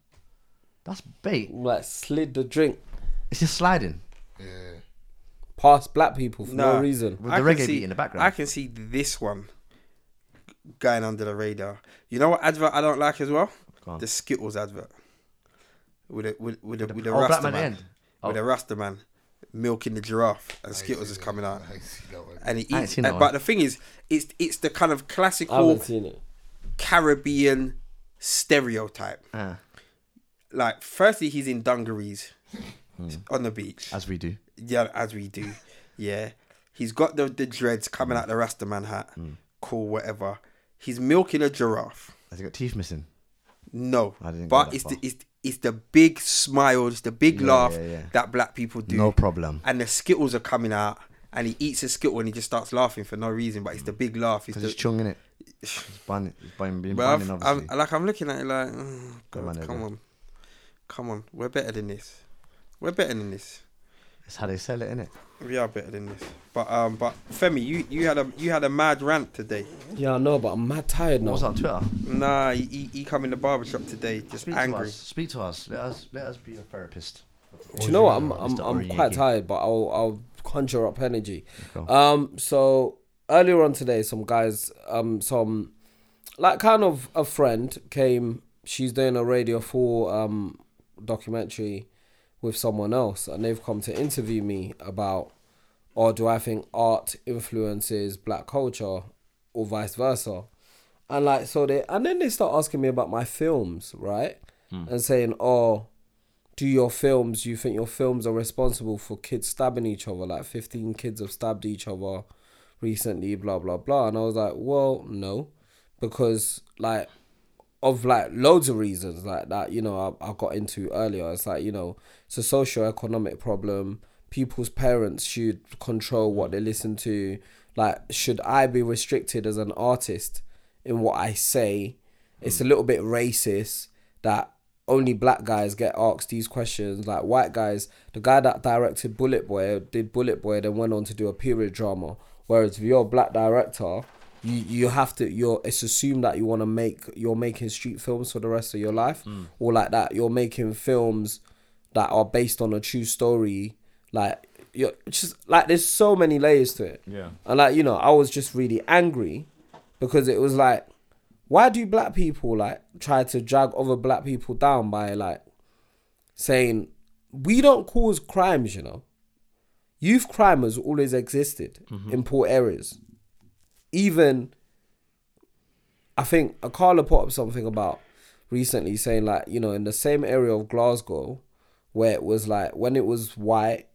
that's bait. like slid the drink It's just sliding. Yeah. past black people for Nah. no reason. With the can reggae see- beat in the background. I can see this one going under the radar. You know what advert I don't like as well? The Skittles advert. With a with with a with a oh, Black Rasta Man man. end. With Oh. a Rasta man milking the giraffe and I Skittles is coming out. I see that one. And he eats seen and- but the thing is it's it's the kind of classical haven't seen it. Caribbean stereotype. Ah, Like firstly he's in dungarees Hmm. on the beach. as we do. Yeah, as we do. Yeah. He's got the, the dreads coming out the Rasta man hat. Hmm. Cool, whatever. He's milking a giraffe. Has he got teeth missing? No. I didn't but it's far. the, it's, it's the big smiles, the big Yeah, laugh yeah, yeah. that black people do. No problem. And the Skittles are coming out. And he eats a Skittle and he just starts laughing for no reason. But it's the big laugh. It's the, he's chung in it. He's bunning, he's bunning, being but I've, obviously. I'm, like I'm looking at it like, oh, God, come on, come on, we're better than this. We're better than this. It's how they sell it, isn't it, innit? We are better than this. But um, but Femi, you, you had a you had a mad rant today. Yeah, I know, but I'm mad tired now. What's on Twitter? Nah, he, he, he come in the barbershop today just Speak to angry. us. Speak to us. Let us let us be a therapist. Do you know what? I'm I'm, I'm quite tired, but I'll I'll conjure up energy. Go. Um, so earlier on today, some guys, um, some like kind of a friend came. She's doing a Radio Four um documentary with someone else, and they've come to interview me about, or do I think art influences black culture, or vice versa, and like so they and then they start asking me about my films, right, hmm. and saying, oh do your films you think your films are responsible for kids stabbing each other like 15 kids have stabbed each other recently blah blah blah. And i was like well no because like of like loads of reasons like that you know I, I got into earlier. It's like you know it's a socio-economic problem. People's parents should control what they listen to. Like should i be restricted as an artist in what i say? It's a little bit racist that only black guys get asked these questions. Like white guys the guy that directed bullet boy did bullet boy then went on to do a period drama. Whereas if you're a black director you you have to you're it's assumed that you want to make you're making street films for the rest of your life mm. or like that. You're making films that are based on a true story. Like you're just like there's so many layers to it. Yeah. and like you know i was just really angry because it was like why do black people like try to drag other black people down by like saying we don't cause crimes you know? Youth crime has always existed mm-hmm. in poor areas even i think uh, akala put up something about recently saying like you know in the same area of glasgow where it was like when it was white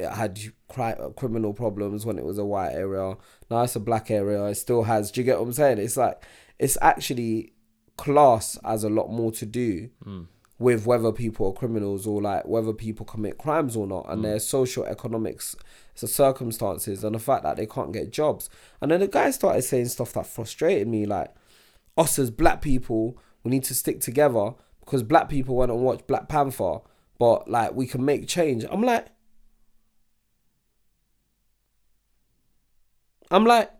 it had cri- uh, criminal problems. When it was a white area now it's a black area it still has do you get what i'm saying? It's like it's actually class has a lot more to do hmm. With whether people are criminals or like whether people commit crimes or not and mm. their social economics the circumstances and the fact that they can't get jobs. And then the guy started saying stuff that frustrated me like us as black people we need to stick together because black people went and watched black panther but like we can make change. I'm like i'm like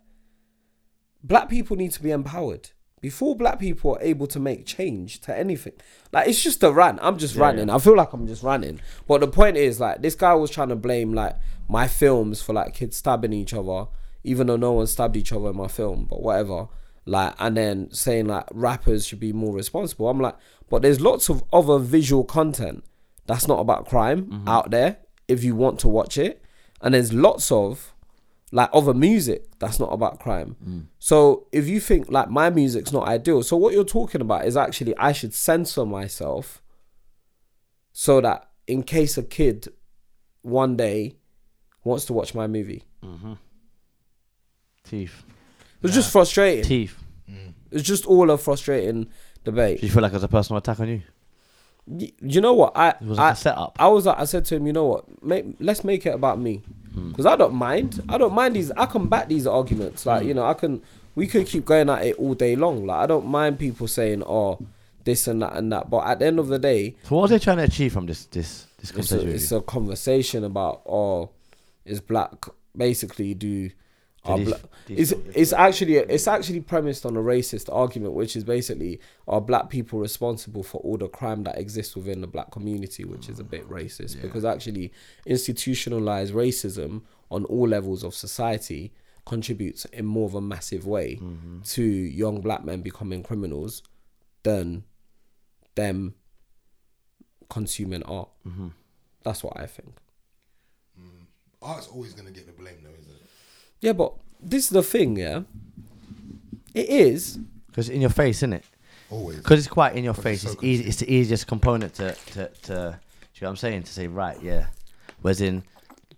black people need to be empowered before black people are able to make change to anything like it's just a rant. I'm just ranting. i feel like i'm just ranting. But the point is like this guy was trying to blame like my films for like kids stabbing each other even though no one stabbed each other in my film but whatever. Like and then saying like rappers should be more responsible. I'm like but there's lots of other visual content that's not about crime mm-hmm. out there if you want to watch it. And there's lots of like other music that's not about crime. Mm. So if you think like my music's not ideal, so what you're talking about is actually I should censor myself so that in case a kid one day wants to watch my movie. Mm-hmm. Teeth. It's just frustrating. Teeth. It's just all a frustrating debate. Do you feel like it was a personal attack on you? Y- You know what? I It was I, like a setup. I was like, I said to him, you know what? Make, let's make it about me, Mm. because I don't mind. I don't mind these. I can back these arguments. Like mm. you know, I can. We could keep going at it all day long. Like I don't mind people saying, oh, this and that and that. But at the end of the day, So what are they trying to achieve from this this this it's conversation? a, it's a conversation about, oh, is black basically do. Are these- bla- these it's, it's actually it's actually premised on a racist argument, which is basically are black people responsible for all the crime that exists within the black community, which is a bit racist. Because actually institutionalized racism on all levels of society contributes in more of a massive way to young black men becoming criminals than them consuming art. That's what I think. Mm. Art's always gonna get the blame, though, isn't it? Yeah, but this is the thing, yeah. It is. Because in your face, isn't it? Always. Because it's quite in your 'Cause face. it's It's so easy. It's the easiest component to to to. Do you know what I'm saying? To say right, yeah. Whereas in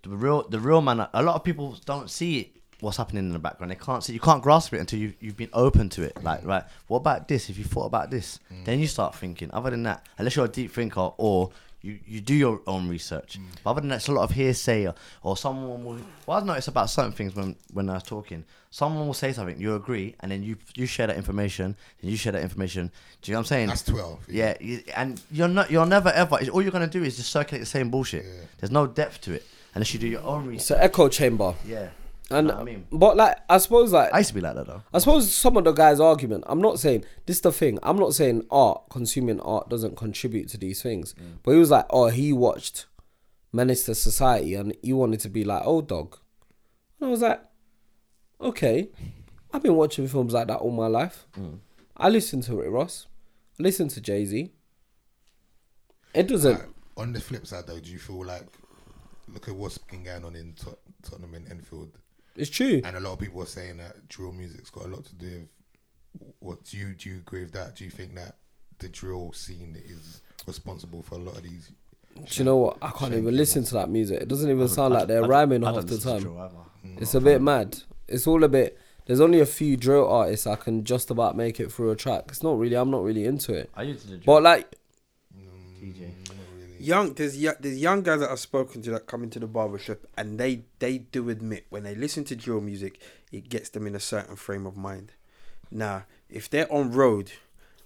the real the real man, a lot of people don't see it. What's happening in the background? They can't see. You can't grasp it until you you've been open to it. Like right, what about this? If you thought about this, then you start thinking. Other than that, unless you're a deep thinker or you, you do your own research. Mm. But other than that, it's a lot of hearsay or, or someone will. Well, I've noticed about certain things when when I was talking. Someone will say something, you agree, and then you you share that information, and you share that information. Do you know what I'm saying? That's 12. Yeah, you- and you're not. You're never ever. All you're gonna do is just circulate the same bullshit. Yeah. There's no depth to it unless you do your own research. It's research. an echo chamber. Yeah, And know I mean? but like I suppose like I used to be like that though. I suppose some of the guys' argument. I'm not saying this is the thing. I'm not saying art, consuming art, doesn't contribute to these things. Mm. But he was like, oh, he watched Menace to Society, and he wanted to be like O-Dog. And I was like, okay, I've been watching films like that all my life. Mm. I listen to Rick Ross. I listen to Jay Z. It doesn't. Like, on the flip side, though, do you feel like look at what's been going on in Tot- Tottenham and Enfield, It's true. and a lot of people are saying that drill music's got a lot to do with what do you do you agree with that? Do you think that the drill scene is responsible for a lot of these? Do you know what? I can't even listen to that music. It doesn't even sound like they're rhyming half the time. drill. Mm. It's a bit mad. It's all a bit. There's only a few drill artists I can just about make it through a track. It's not really. I'm not really into it. I used to drill. But like, TJ. Mm. Young, there's there's young guys that I've spoken to that come into the barbershop and they they do admit when they listen to drill music, it gets them in a certain frame of mind. Now, if they're on road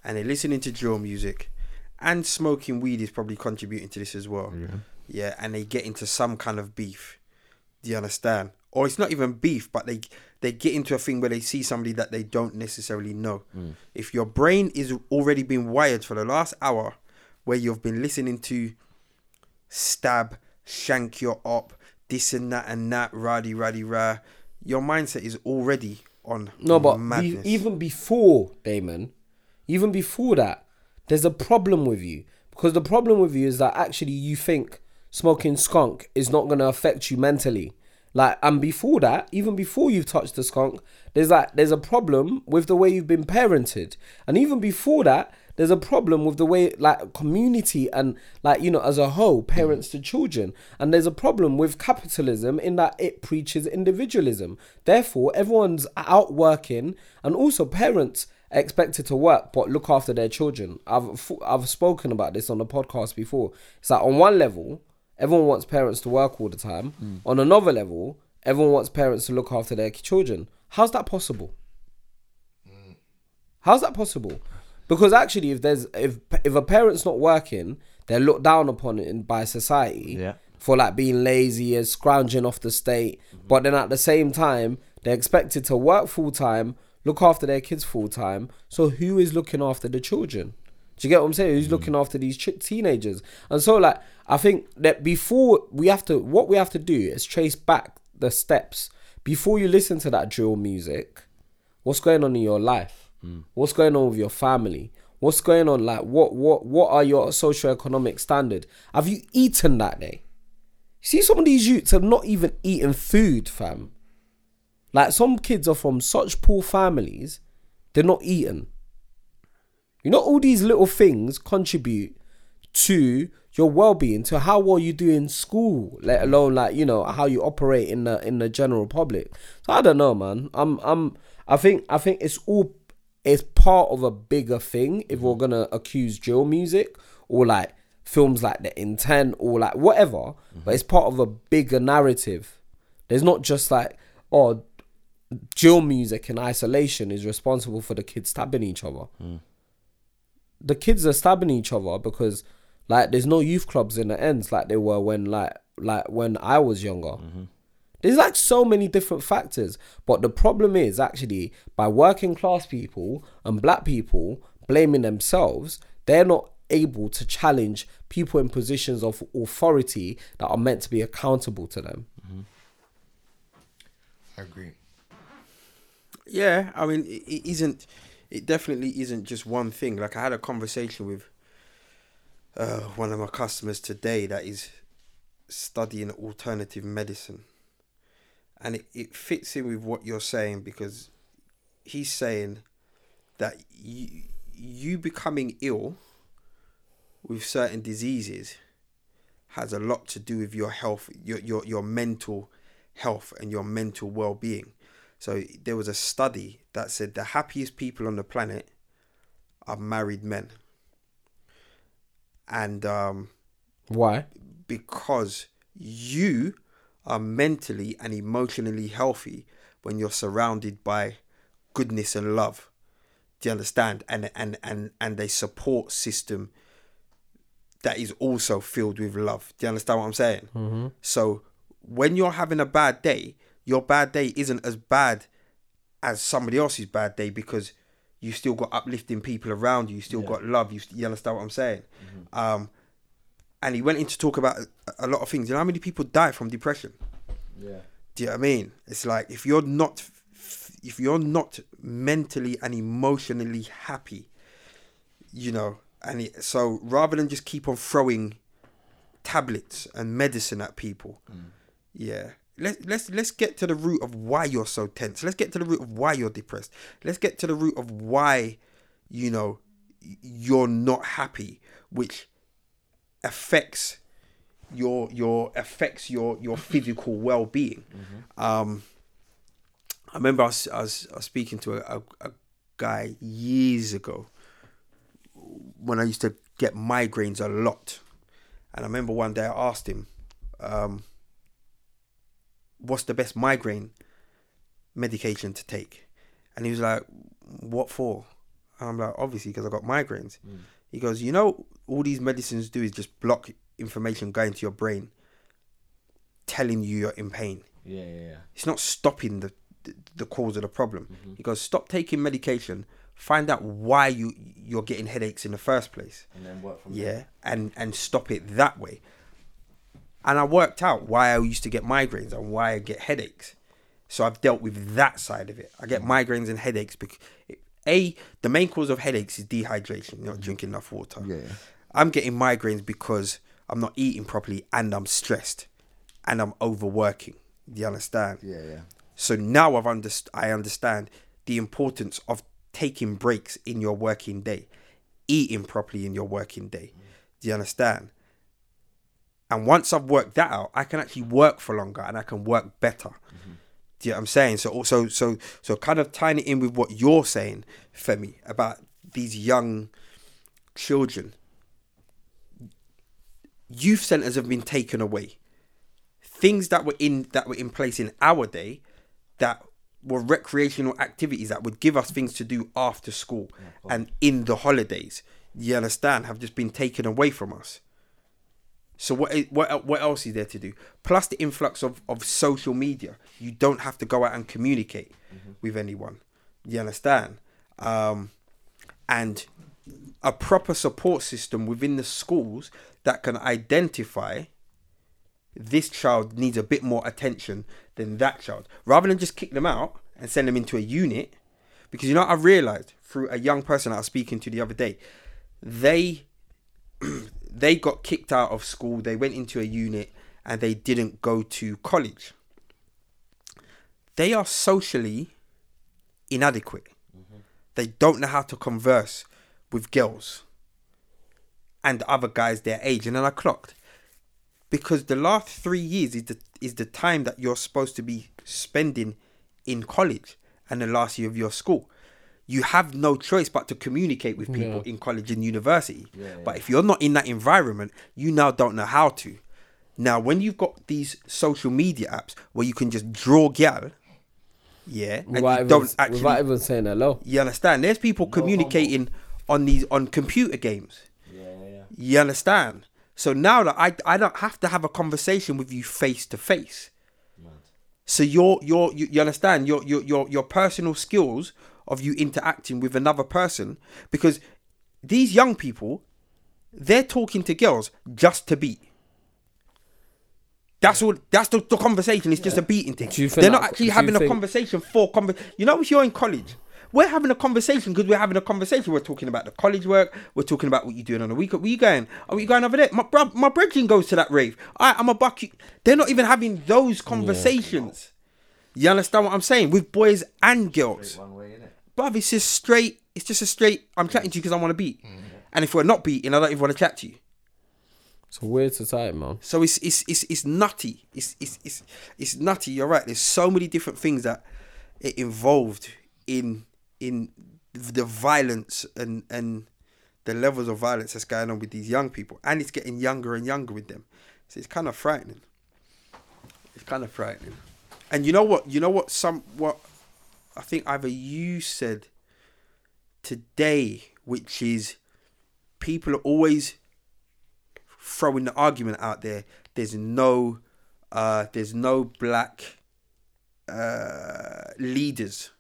and they're listening to drill music, and smoking weed is probably contributing to this as well. Yeah, and they get into some kind of beef. Do you understand? Or it's not even beef, but they they get into a thing where they see somebody that they don't necessarily know. Mm. If your brain is already been wired for the last hour, where you've been listening to stab, shank your up, this and that and that, raddy raddy rah, your mindset is already on no, but madness. even before Damon, even before that, there's a problem with you because the problem with you is that actually you think smoking skunk is not going to affect you mentally. Like, and before that, even before you've touched the skunk, there's like there's a problem with the way you've been parented, and even before that, there's a problem with the way like community and like you know as a whole parents to children. And there's a problem with capitalism in that it preaches individualism. Therefore everyone's out working and also parents are expected to work but look after their children. I've i've spoken about this on the podcast before. It's like on one level everyone wants parents to work all the time hmm. on another level everyone wants parents to look after their children how's that possible hmm. How's that possible? Because actually, if there's if if a parent's not working, they're looked down upon in by society Yeah. for like being lazy and scrounging off the state. Mm-hmm. But then at the same time, they're expected to work full time, look after their kids full time. So who is looking after the children? Do you get what I'm saying? Who's mm. looking after these ch- teenagers? And so, like, I think that before we have to, what we have to do is trace back the steps before you listen to that drill music. What's going on in your life? Mm. What's going on with your family? What's going on like what what what are your socioeconomic standard? Have you eaten that day? See some of these youths have not even eaten food fam. Like some kids are from such poor families, they're not eating. You know, all these little things contribute to your well-being, to how well you do in school, let alone like you know how you operate in the in the general public. So I don't know, man. I'm I'm I think I think it's all it's part of a bigger thing. If we're gonna accuse drill music or like films like The Intent or like whatever, but it's part of a bigger narrative. There's not just like oh, drill music in isolation is responsible for the kids stabbing each other hmm. The kids are stabbing each other because like there's no youth clubs in the ends like they were when like like when I was younger. Mm-hmm. There's like so many different factors, but the problem is actually by working class people and black people blaming themselves, they're not able to challenge people in positions of authority that are meant to be accountable to them. Mm-hmm. I agree. Yeah, I mean, it, it isn't. It definitely isn't just one thing. Like I had a conversation with uh, one of my customers today that is studying alternative medicine, and it, it fits in with what you're saying because he's saying that you you becoming ill with certain diseases has a lot to do with your health, your your your mental health and your mental well-being. So there was a study that said the happiest people on the planet are married men. And um, Why? because you are mentally and emotionally healthy when you're surrounded by goodness and love. Do you understand? And and and and a support system that is also filled with love. Do you understand what I'm saying? Mm-hmm. So when you're having a bad day, your bad day isn't as bad as somebody else's bad day because you still got uplifting people around you. You still got love. You, you understand what I'm saying? Um, and he went in to talk about a, a lot of things. You know how many people die from depression? Yeah. Do you know what I mean? It's like if you're not, if you're not mentally and emotionally happy, you know, and it, so rather than just keep on throwing tablets and medicine at people, yeah. Let's let's let's get to the root of why you're so tense. Let's get to the root of why you're depressed. Let's get to the root of why, you know, you're not happy, which affects your your affects your your physical well being. Um, I remember I was, I was, I was speaking to a, a, a guy years ago when I used to get migraines a lot, and I remember one day I asked him, um, "What's the best migraine medication to take?" And he was like, "What for?" And I'm like, "Obviously, because I got migraines." Mm. He goes, "You know, all these medicines do is just block information going to your brain, telling you you're in pain. Yeah, yeah, yeah. It's not stopping the the, the cause of the problem." Mm-hmm. He goes, "Stop taking medication. Find out why you you're getting headaches in the first place." And then work from yeah and and stop it that way and i worked out why i used to get migraines and why i get headaches so i've dealt with that side of it i get migraines and headaches because a the main cause of headaches is dehydration you're not drinking enough water Yeah, yeah. i'm getting migraines because i'm not eating properly and i'm stressed and i'm overworking do you understand Yeah, yeah. so now I've underst- I understand the importance of taking breaks in your working day, eating properly in your working day. Do you understand? And once I've worked that out, I can actually work for longer and I can work better. Do you know what I'm saying? So also so so kind of tying it in with what you're saying, Femi, about these young children. Youth centers have been taken away things that were in that were in place in our day that were recreational activities that would give us things to do after school and in the holidays you understand have just been taken away from us so what what what else is there to do? Plus the influx of of social media. You don't have to go out and communicate with anyone. You understand? Um and a proper support system within the schools that can identify this child needs a bit more attention than that child. Rather than just kick them out and send them into a unit because you know i realized through a young person i was speaking to the other day they (clears throat) they got kicked out of school they went into a unit and they didn't go to college they are socially inadequate. Mm-hmm. They don't know how to converse with girls and other guys their age. And then I clocked because the last three years is the is the time that you're supposed to be spending in college and the last year of your school. You have no choice but to communicate with people in college and university. But if you're not in that environment, you now don't know how to. Now, when you've got these social media apps where you can just draw gal, yeah, and Without you even, don't actually without even saying hello. you understand? There's people communicating on these on computer games. Yeah, yeah. Yeah. You understand? So now that I I don't have to have a conversation with you face to face. So your your you, you understand your your your your personal skills of you interacting with another person because these young people they're talking to girls just to beat. That's all. That's the, the conversation. It's just a beating thing. Do you think They're not that- actually do you having a think- conversation for conver- You know, if you're in college, we're having a conversation because we're having a conversation. We're talking about the college work. We're talking about what you're doing on the weekend. Where you going? Are you going over there? My bro, my brethren goes to that rave. I, I'm a buck. They're not even having those conversations. You understand what I'm saying? With boys and girls. One way, innit? Bruv, it's just straight. It's just a straight. I'm chatting to you because I want to beat. Mm. And if we're not beating, I don't even want to chat to you. It's a weird society, man. So it's it's it's, it's nutty. It's, it's it's it's nutty. You're right. There's so many different things that it involved in in the violence and and the levels of violence that's going on with these young people, and it's getting younger and younger with them. So it's kind of frightening. It's kind of frightening. And you know what? You know what? Some what I think either you said today, which is people are always throwing the argument out there. There's no, uh, there's no black uh, leaders.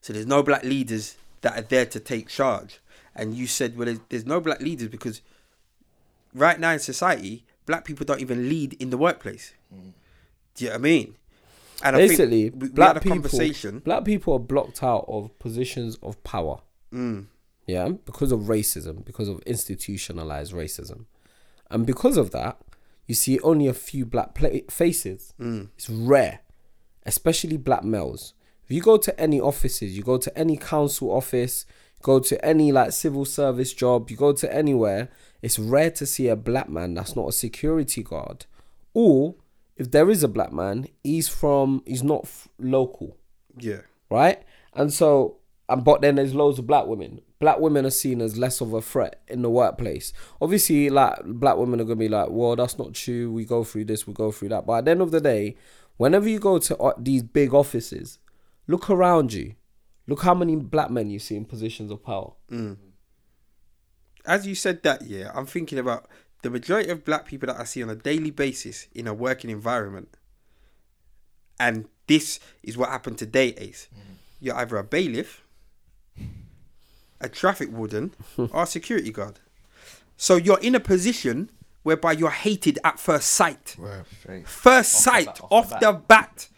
So there's no black leaders that are there to take charge. And you said, well, there's, there's no black leaders because right now in society, black people don't even lead in the workplace. Do you know what I mean? And Basically, we, we black people, black people are blocked out of positions of power. Mm. Yeah, because of racism, because of institutionalized racism, and because of that, you see only a few black pla- faces. It's rare, especially black males. If you go to any offices, you go to any council office, go to any like civil service job, you go to anywhere, it's rare to see a black man that's not a security guard, or if there is a black man, he's from he's not f- local Yeah. right? And so, and but then there's loads of black women. Black women are seen as less of a threat in the workplace. Obviously, like black women are gonna be like, well, that's not true. We go through this, we go through that. But at the end of the day, whenever you go to uh, these big offices, look around you. Look how many black men you see in positions of power. as you said that, yeah, I'm thinking about the majority of black people that I see on a daily basis in a working environment. And this is what happened today, Ace. Mm. You're either a bailiff, a traffic warden, (laughs) or a security guard. So you're in a position whereby you're hated at first sight. Right. First Off the sight, bat, off, the, bat.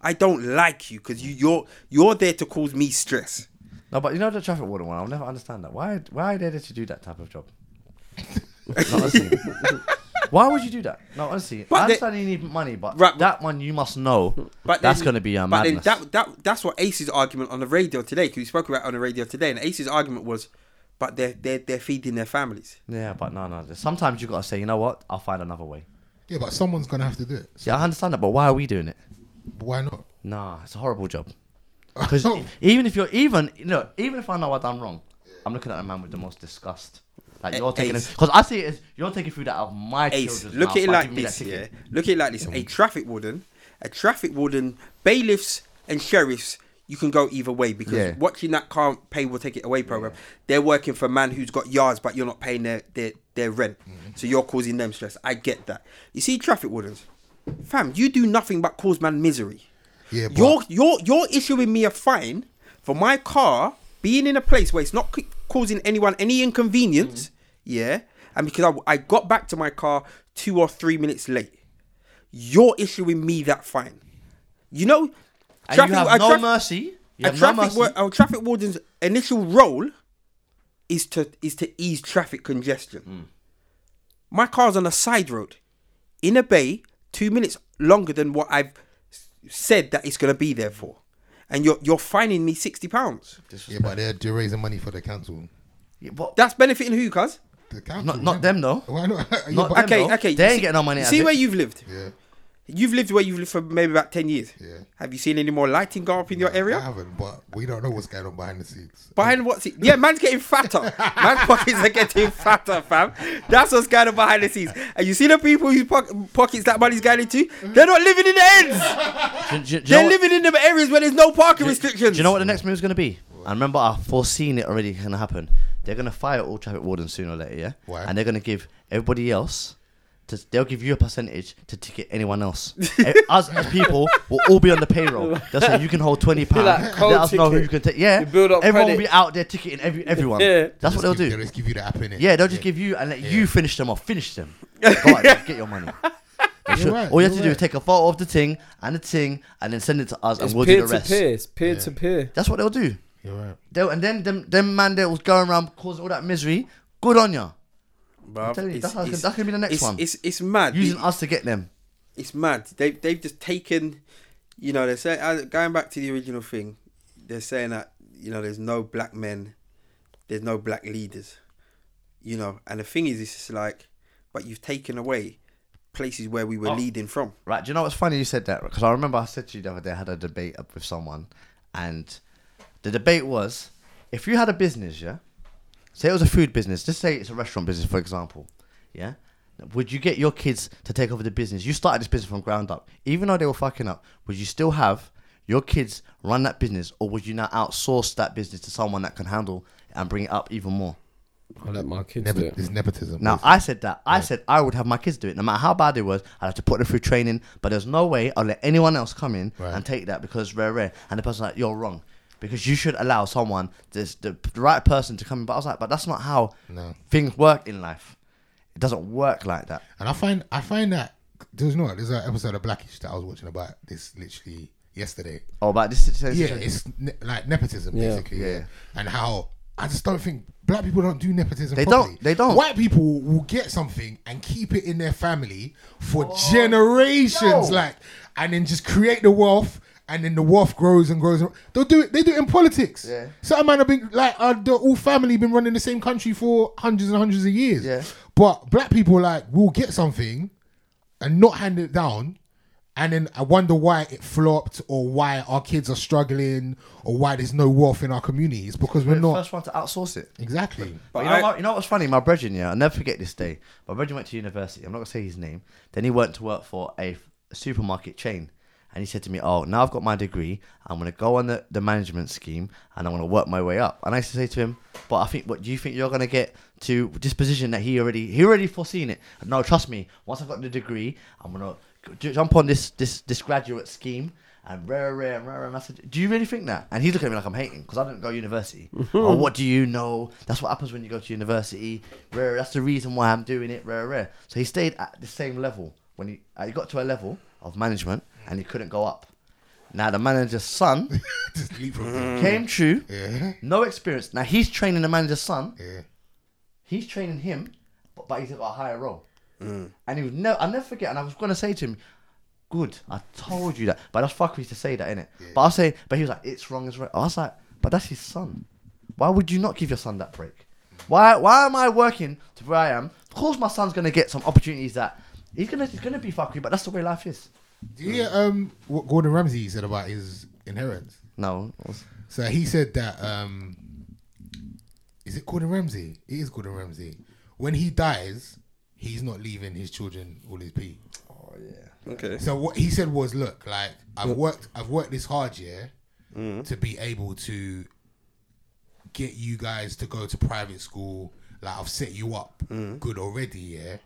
I don't like you because you, you're you're there to cause me stress. No, but you know the traffic warden one. I'll never understand that. Why? Why are they there to do that type of job? (laughs) no, honestly. (laughs) Why would you do that? No, honestly. But I they- understand you need money, but Right, but- that one you must know. But that's then- going to be a But madness. then that, that that's what Ace's argument on the radio today, because we spoke about it on the radio today, and Ace's argument was, but they're they're they're feeding their families. yeah, but no, no. Sometimes you got to say, you know what? I'll find another way. Yeah, but someone's gonna have to do it. See, I understand that, but why are we doing it? Why not? Nah, it's a horrible job. (laughs) Because even if you're even, you know, even if I know I've done wrong, I'm looking at a man with the most disgust. Like you're taking, Ace. because I see it as you're taking food out of my Ace, children's look mouth at it by like giving me that this, yeah. ticket. Look at it like this: a mm. traffic warden, a traffic warden, bailiffs and sheriffs. You can go either way because Yeah. watching that can't pay will take it away program. They're working for a man who's got yards, but you're not paying their their, their rent, mm. so you're causing them stress. I get that. You see, traffic wardens, fam, you do nothing but cause man misery. Yeah, but You're you're you're issuing me a fine for my car being in a place where it's not c- causing anyone any inconvenience. Yeah, and because I, I got back to my car two or three minutes late, you're issuing me that fine. You know, And you have no traf- mercy. You a have no traffic mercy. wa- a traffic warden's initial role is to is to ease traffic congestion. Mm. My car's on a side road, in a bay, two minutes longer than what I've said that it's gonna be there for, and you're you're fining me sixty pounds. Yeah, but they're, they're raising money for the council. Yeah, but That's benefiting who, cuz? The council. not not them though. Why not? (laughs) Yeah, Not but- them, Okay, though. okay. They you ain't see- getting no money. you out See of where it. you've lived. yeah, You've lived where you've lived for maybe about ten years. yeah. Have you seen any more lighting go up in your area? I haven't, but we don't know what's going on behind the scenes. Behind what's it? Yeah, man's getting fatter. (laughs) Man's pockets are getting fatter, fam. That's what's going on behind the scenes. And you see the people whose pock- pockets that money's going into? They're not living in the ends. Do, do- do They're what- living in the areas where there's no parking restrictions. Do you know what the next move is going to be? I remember I've foreseen it already going to happen. They're going to fire all traffic wardens sooner or later, yeah? Why? And they're going to give everybody else, to, they'll give you a percentage to ticket anyone else. Us as people will all be on the payroll. They'll say you can hold twenty pounds. like let cold us know who you can take. Yeah, You build up everyone will be out there ticketing every everyone. Yeah. That's Just what they'll give- do. They'll just give you the app in it. Yeah, they'll just give you and let you finish them off. Finish them. (laughs) Go out there, get your money. You should- right, all you have you're to do is take a photo of the thing and the thing and then send it to us It's and we'll do peer the rest. peer. It's peer to peer. That's what they'll do. You're right. They'll, and then them, them man that was going around causing all that misery, good on ya. Bruv, telling you, it's- that's it's- that's gonna be the next it's, one. It's, it's mad. Using It- us to get them. it's mad. They they've just taken, you know, they're saying uh, going back to the original thing. They're saying that you know there's no black men, there's no black leaders, you know. And the thing is, it's just like, but you've taken away places where we were Oh. leading from. Right, do you know what's funny you said that? Because I remember I said to you the other day, I had a debate up with someone, and the debate was if you had a business, yeah, say it was a food business, just say it's a restaurant business, for example, yeah, would you get your kids to take over the business? You started this business from ground up, even though they were fucking up, would you still have your kids run that business, or would you now outsource that business to someone that can handle and bring it up even more? I'll let my kids Nepo- do it. it's nepotism. Now. I said that. I said I would have my kids do it, no matter how bad it was. I'd have to put them through training, but there's no way I'll let anyone else come in Right. and take that because it's rare, rare. And the person's like, "You're wrong," because you should allow someone, this, the, the right person, to come in. But I was like, "But that's not how No. things work in life. It doesn't work like that." And I find I find that there's no there's an episode of Blackish that I was watching about this literally yesterday. Oh, but this situation. Yeah, it's ne- like nepotism Yeah. basically. Yeah. Yeah. and how I just don't think black people don't do nepotism. They properly. don't, they don't. White people will get something and keep it in their family for oh. generations, no. like, and then just create the wealth. And then the wealth grows and grows. They'll do it. They do it in politics. Yeah. Some man have been like uh, the all family been running the same country for hundreds and hundreds of years. Yeah. But black people like will get something and not hand it down. And then I wonder why it flopped or why our kids are struggling or why there's no wealth in our communities because we're the not. first one to outsource it. Exactly. But But you know, I- what, you know what's funny? My brethren, yeah, I'll never forget this day. My brethren went to university. I'm not gonna say his name. Then he went to work for a supermarket chain, and he said to me, "Oh, now I've got my degree. I'm gonna go on the, the management scheme, and I'm gonna work my way up." And I used to say to him, "But I think, what do you think you're gonna get to this position that he already he already foreseen it? No, trust me. Once I've got the degree, I'm gonna jump on this this this graduate scheme." And rare, rare, rare, and I said, "Do you really think that?" And he's looking at me like I'm hating because I didn't go to university. (laughs) oh, what do you know? That's what happens when you go to university. Rare. That's the reason why I'm doing it. Rare, rare. So he stayed at the same level when he he got to a level of management and he couldn't go up. Now the manager's son (laughs) Just leap from there. Mm. came true, Yeah. no experience. Now he's training the manager's son. Yeah. He's training him, but, but he's got a higher role. Mm. And he was no, I'll never forget. And I was gonna say to him, "Good, I told you that." But that's fuckery to say that, innit? But I say, but he was like, "It's wrong as well." I was like, "But that's his son. Why would you not give your son that break? Why? Why am I working to where I am? Of course, my son's gonna get some opportunities that he's gonna he's gonna be fuckery, but that's the way life is." Do you hear um, what Gordon Ramsay said about his inheritance? No, So he said that um, is it Gordon Ramsay? It is Gordon Ramsay. When he dies, he's not leaving his children all his pee. oh yeah. Okay. So what he said was, look, like I've worked, I've worked this hard year to be able to get you guys to go to private school. Like I've set you up good already, yeah.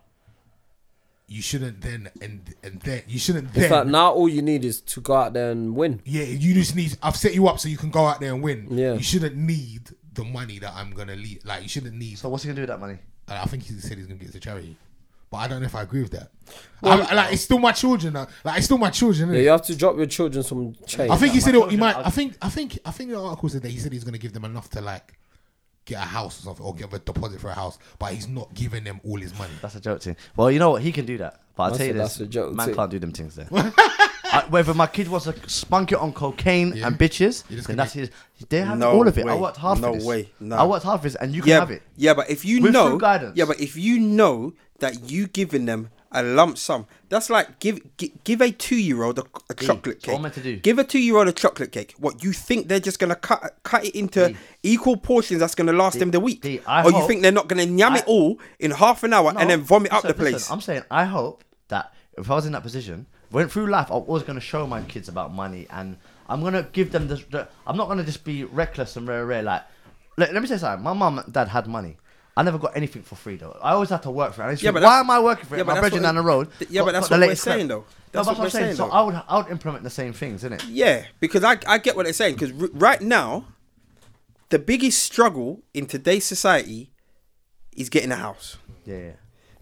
You shouldn't then and and then you shouldn't then. It's like now all you need is to go out there and win. Yeah, you just need. I've set you up so you can go out there and win. Yeah. You shouldn't need the money that I'm gonna leave. Like you shouldn't need. So what's he gonna do with that money? I think he said he's gonna give it to charity, but I don't know if I agree with that. I, like it's still my children. uh, Like it's still my children. Yeah, you have to drop your children some change. I think he said it, he might. I think. I think. I think the article said that he said he's gonna give them enough to like get a house or something, or give a deposit for a house, but he's not giving them all his money. That's a joke thing. Well, you know what? He can do that. But I'll That's tell you a- this: that's a joke man thing. can't do them things there. (laughs) I, whether my kid wants to spunk it on cocaine Yeah. and bitches, You're just then gonna that's his. They have No all of it. I way. worked hard No for this. way. No. I worked hard for this, and you can yeah, have it. yeah, but if you With know, full guidance. yeah, but if you know that you giving them a lump sum, that's like give gi- give a two year old a, a chocolate cake. what I'm meant to do. Give a two year old a chocolate cake. What you think they're just gonna cut cut it into equal portions that's gonna last them the week, I or you think they're not gonna yam it all in half an hour No, and then vomit up the place? listen, I'm saying I hope that if I was in that position, went through life, I'm always going to show my kids about money, and I'm going to give them the. the I'm not going to just be reckless and rare, rare. Like, let, let me say something. My mum and dad had money. I never got anything for free though. I always had to work for it. And I used to Yeah, think, but why am I working for it? yeah, but my that's brethren what- down the road. yeah, but that's what we're crap. saying, though. No, That's what I'm saying. saying, So. I would, I would implement the same things, innit? Yeah, because I, I get what they're saying. Because r- right now, the biggest struggle in today's society is getting a house. Yeah, yeah.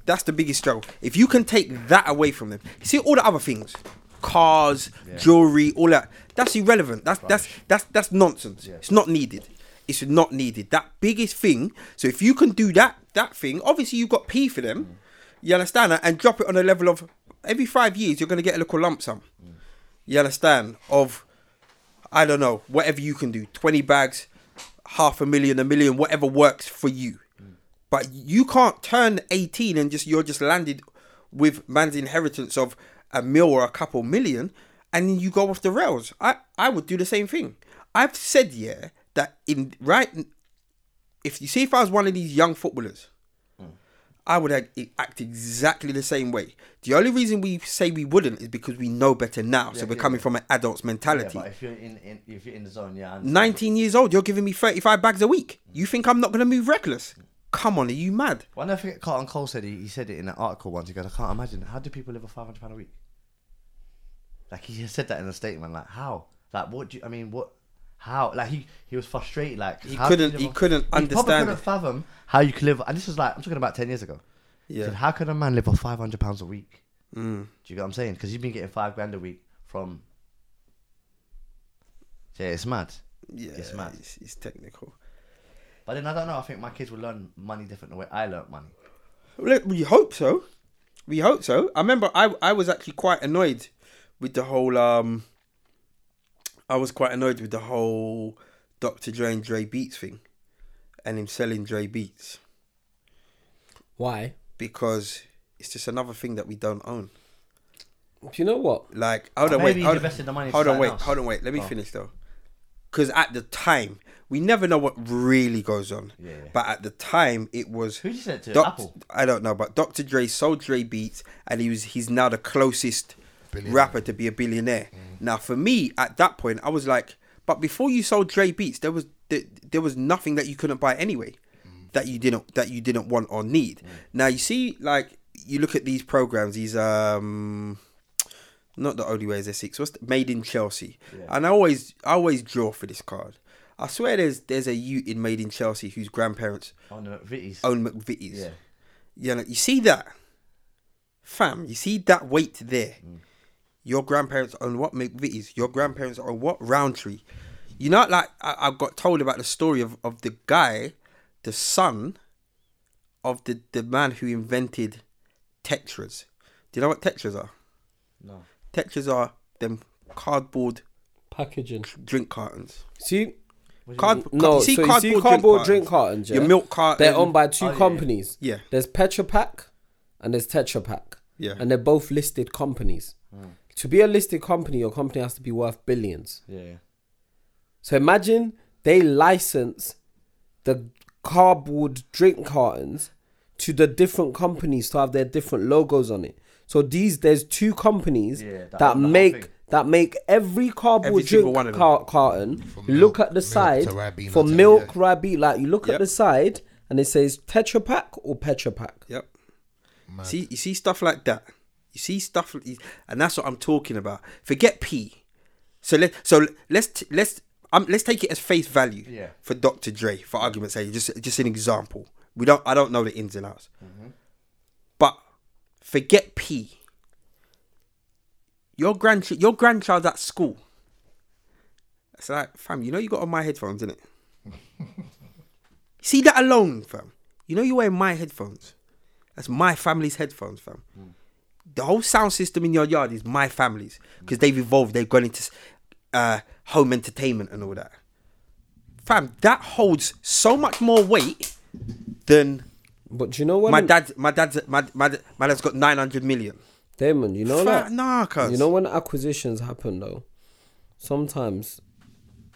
That's the biggest struggle. If you can take that away from them, you see all the other things, cars, jewelry, all that. That's irrelevant. That's that's that's that's nonsense. It's not needed. It's not needed. That biggest thing. So if you can do that that thing, obviously you've got P for them. You understand that, and drop it on a level of every five years you're gonna get a little lump sum. You understand of I don't know whatever you can do. Twenty bags, half a million, a million, whatever works for you. But you can't turn 18 and just you're just landed with man's inheritance of a mil or a couple million and you go off the rails. I, I would do the same thing. I've said yeah that in right if you see if I was one of these young footballers, I would act, act exactly the same way. The only reason we say we wouldn't is because we know better now. so we're yeah, coming yeah. from an adult's Yeah, mentality. but if you're in, in if you're in the zone, yeah. I understand. 19 years old, you're giving me 35 bags a week. You think I'm not going to move reckless? Come on, are you mad? Well, I forget Carlton Cole said he, he said it in an article once. He goes, I can't imagine how do people live a five hundred pound a week. Like he said that in a statement. Like how? Like what do you? I mean, what? How? Like he he was frustrated. Like He how do you couldn't- he couldn't probably understand couldn't fathom how you could live. And this was like I'm talking about ten years ago. He Yeah. said, how can a man live off five hundred pounds a week? Mm. Do you get what I'm saying? Because you've been getting five grand a week from. Yeah, it's mad. Yeah, It's mad. It's, it's technical. But then I don't know. I think my kids will learn money different the way I learned money. Look, we hope so. We hope so. I remember I I was actually quite annoyed with the whole um. I was quite annoyed with the whole Dr. Dre and Dre Beats thing, and him selling Dre Beats Why? because it's just another thing that we don't own. Do you know what? Like, hold on, Maybe wait, hold, invested the money hold on, wait, else. hold on, wait. Let me Oh. finish though, because at the time we never know what really goes on. Yeah, yeah. But at the time, it was Who did you say it to? Doc- Apple. I don't know, but Dr. Dre sold Dre Beats, and he was he's now the closest Billionaire. Rapper to be a billionaire. Mm. Now, for me, at that point, I was like, but before you sold Dre Beats, there was there, there was nothing that you couldn't buy anyway, mm. that you didn't that you didn't want or need. Mm. Now you see, like you look at these programs, these um. Not The Only Way Is Essex. What's the, made in Chelsea? And I always, I always draw for this card. I swear, there's there's a Ute in Made in Chelsea whose grandparents On the Vitties. own McVitie's. Yeah. You know, you see that, fam. You see that weight there. Your grandparents own what McVitie's. Your grandparents own what Rowntree. You know, like I, I got told about the story of, of the guy, the son of the the man who invented Tetras. Do you know what Tetras are? No. Tetras are them cardboard Packaging. drink cartons. See, Card, no, see so you cardboard, see cardboard drink cartons, yeah? Your milk carton. they're owned by two Oh, yeah, yeah. companies. Yeah. There's Petra Pak and there's Tetra Pak. Yeah. And they're both listed companies. To be a listed company, your company has to be worth billions. Yeah. yeah. So imagine they license the cardboard drink cartons to the different companies to have their different logos on it. So these there's two companies Yeah, that that, own the whole make that make every cardboard Every drink one car- carton. Milk- look at the side to Ribena for milk, yeah. Rabi. Like you look Yep. at the side and it says Tetra Pak or Petra Pak. Yep. See, you see stuff like that. You see stuff, and that's what I'm talking about. Forget P. So let so let's let's um let's take it as face value. Yeah. For Dr. Dre, for argument's sake, just just an example. We don't. I don't know the ins and outs. But forget P. Your grand your grandchild's at school. It's like, fam, you know you got on my headphones, innit? (laughs) See that alone, fam. You know you're wearing my headphones. That's my family's headphones, fam. The whole sound system in your yard is my family's because they've evolved. They've gone into uh, home entertainment and all that. Fam, that holds so much more weight than But do you know when my dad. My dad's my my, my dad's got nine hundred million. Damon, you know Fa- that nah, cuz. you know when acquisitions happen though, sometimes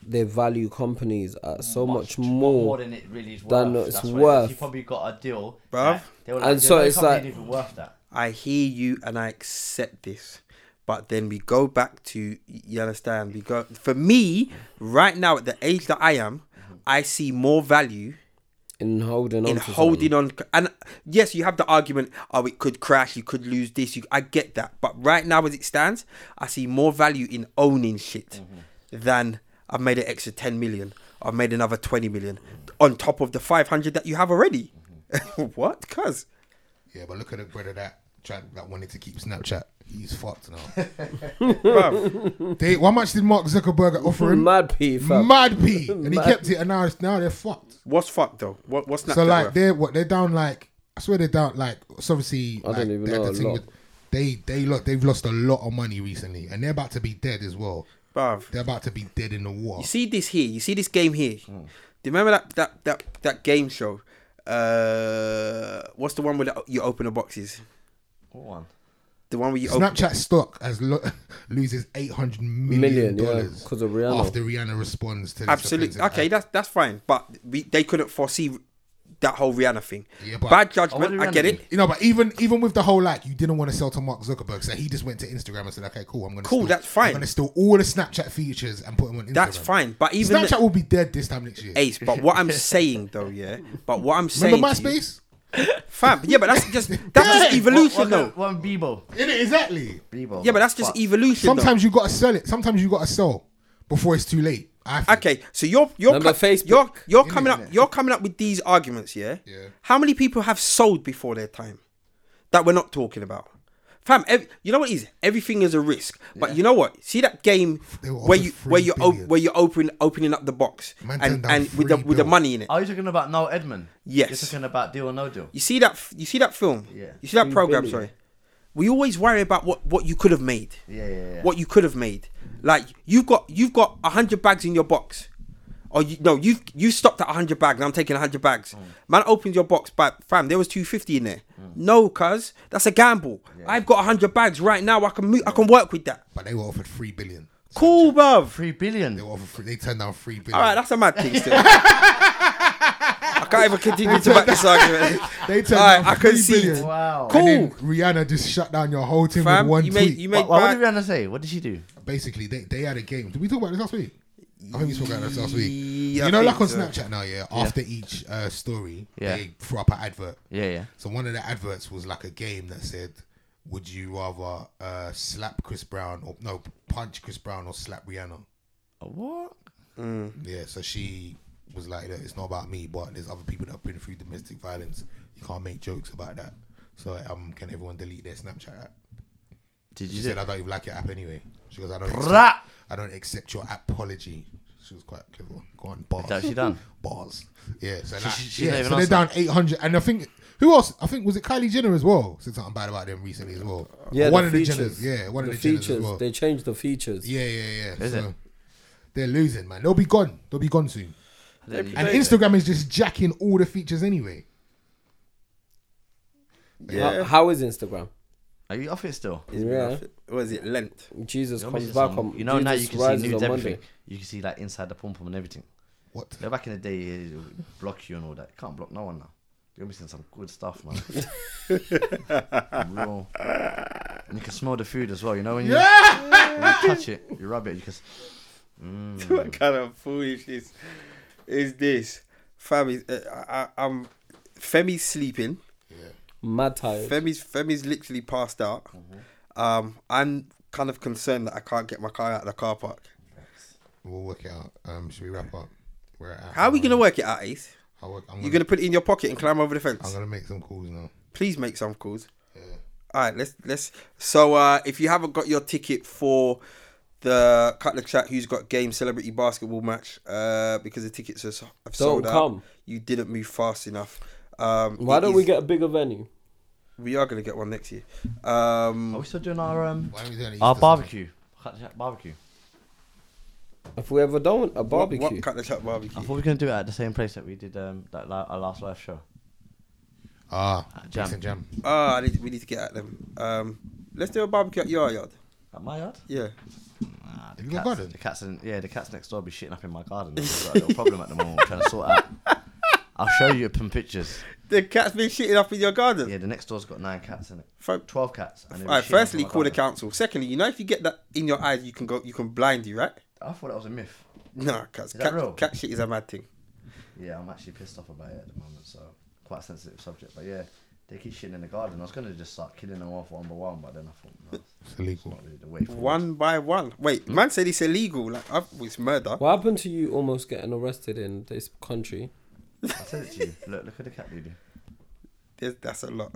they value companies at so much, more. more than it really is worth. than it's That's why worth. You probably got a deal, Bruv. like, they And like, so it's like- even worth that. I hear you and I accept this. But then we go back to you understand, we go for me, right now at the age that I am, I see more value in holding on in to holding on and yes, you have the argument, oh it could crash, you could lose this, you I get that. But right now as it stands, I see more value in owning shit mm-hmm. than I've made an extra 10 million, I've made another 20 million on top of the 500 that you have already. Mm-hmm. (laughs) what? Cuz Yeah, but look at the brother that tried that wanted to keep Snapchat. He's fucked now. (laughs) bruv, they, how much did Mark Zuckerberg offer him? Mad P, fam. Mad P, and he (laughs) Mad. kept it, and now it's, now they're fucked. what's fucked though? What what's Snapchat so like worth? they're what they're down like I swear they're down like so obviously I like, don't even they know the a thing lot. with- they they look they've lost a lot of money recently and they're about to be dead as well. Bruv. They're about to be dead in the water. You water. see this here. You see this game here. Do you remember that that that that game show? Uh, what's the one where the- you open the boxes? What one? The one where you open. Snapchat stock has lo- (laughs) loses eight hundred Million, million yeah, dollars 'cause of Rihanna. after Rihanna responds to Absolutely. offensive Okay, act. that's that's fine. But we, they couldn't foresee that whole Rihanna thing. Yeah, but- Bad judgment. I get it. You know, but even even with the whole like, you didn't want to sell to Mark Zuckerberg, so he just went to Instagram and said, "Okay, cool, I'm gonna Cool, steal, that's fine. I'm gonna steal all the Snapchat features and put them on Instagram." That's fine. But even Snapchat will be dead this time next year. Ace. But what I'm saying though, yeah. But what I'm saying. Remember to you- MySpace? Fam? Yeah, but that's just that's just Yeah. evolution One, though. one, one Bebo. In it, exactly. Bebo. Yeah, but that's just Fuck. evolution. though. Sometimes you gotta sell it. Sometimes you gotta sell before it's too late. I think. Okay, so you're you're Remember co- Facebook? you're you're Innit, coming up innit? you're coming up with these arguments, yeah? Yeah. How many people have sold before their time that we're not talking about? Fam, ev- you know what it is? Everything is a risk. But you know what? See that game where you where you op- where you're open opening up the box Man and and with the three with the money in it. Are you talking about Noel Edmond? Yes. You're talking about deal or no deal? You see that f- you see that film? Yeah. You see that Three program, billion. sorry. We always worry about what what you could have made. Yeah, yeah, yeah. What you could have made. Like you've got you've got 100 bags in your box. Or you no, you've you stopped at 100 bags and I'm taking 100 bags. Mm. Man opens your box, but fam, there was 250 in there. Mm. No, cuz that's a gamble. I've got 100 bags right now. I can move, I can work with that. But they were offered three billion. Cool, bruv. Three billion. They were offered. Three, they turned down three billion. All right, that's a mad thing still. (laughs) I can't even continue to back this argument. (laughs) they turned All right, down I can see. billion. Wow. Cool. And then Rihanna just shut down your whole team Fam, with one you tweet. made you made What, what did Rihanna say? What did she do? Basically, they, they had a game. Did we talk about this last week? I think we spoke about this last week. Yeah, I you know, like on so. Snapchat now, yeah. After each uh, story, Yeah. they throw up an advert. Yeah, yeah. So one of the adverts was like a game that said, "Would you rather uh, slap Chris Brown or no punch Chris Brown or slap Rihanna?" What? Yeah. So she was like, "Look, "It's not about me, but there's other people that have been through domestic violence. You can't make jokes about that." So um, can everyone delete their Snapchat app? Did She you said, do? "I don't even like your app anyway." She goes, "I don't." Rah! Accept, I don't accept your apology. She was quite clever. Go on, bars. that she done? (laughs) Bars. Yeah. So, like, she- she's yeah, so they're down eight hundred, and I think who else? I think was it Kylie Jenner as well. Said something bad about them recently as well. Yeah, one the of the. Jenners. Yeah, one the of the Jenners features. as well. They changed the features. Yeah, yeah, yeah. Is so it? they're losing, man. They'll be gone. They'll be gone soon. And Instagram is just jacking all the features anyway. How, how is Instagram? Are you off it still? Yeah. What is it? Lent. Jesus You're comes missing back some- on. You know now you Jesus can see rises nudes on everything. Monday. You can see like inside the pom pom and everything. What? Yeah, back in the day, it would block you and all that. You can't block no one now. You're missing some good stuff, man. (laughs) Real. And you can smell the food as well. You know when you, when you touch it, you rub it. You can. s- (laughs) Mm. what kind of foolishness is this? Femi, uh, I, I, I'm Femi's sleeping. Mad tired. Femi's Femi's literally passed out. Um, I'm kind of concerned that I can't get my car out of the car park. We'll work it out. Um, should we wrap up? We're at How are we gonna work it out, Ace? I'll work, I'm, You're gonna, gonna put it in your pocket and climb over the fence. I'm gonna make some calls now. Please make some calls. Yeah. All right, let's let's. So uh, if you haven't got your ticket for the cut the chat, who's got game celebrity basketball match, uh, because the tickets are, have sold out, come. you didn't move fast enough. Um, Why don't we get a bigger venue? We are gonna get one next year. Um, Are we still doing our um Why are we doing our barbecue? Cut the Chat barbecue. Have we ever done a barbecue? what cut the chat barbecue? I thought we were gonna do it at the same place that we did um that li- our last live show. Ah, Uh, jam. jam. jam. Ah, I need, we need to get at them. Um, let's do a barbecue at your yard. At my yard? Yeah. Nah, the You cats, garden? the cats in, yeah, the cats next door be shitting up in my garden. I've got a little problem at the moment. I'm trying to sort out. I'll show you some pictures. (laughs) The cat's been shitting up in your garden. Yeah, the next door's got nine cats in it. Fuck. Twelve cats. And Alright, shitting up in firstly, my call the council. Secondly, you know if you get that in your eyes, you can go, you can blind you, right? I thought that was a myth. No, cats. Is that Cat, real? cat shit is a mad thing. Yeah, I'm actually pissed off about it at the moment, so quite a sensitive subject. But yeah, they keep shitting in the garden. I was gonna just start killing them off one by one, but then I thought no, It's it's illegal. not really the way forward. One by one. Wait, hmm? man said it's illegal. Like, I've, it's murder. What happened to you almost getting arrested in this country? I said it to you. Look, look at the cat lady There's, that's a lot.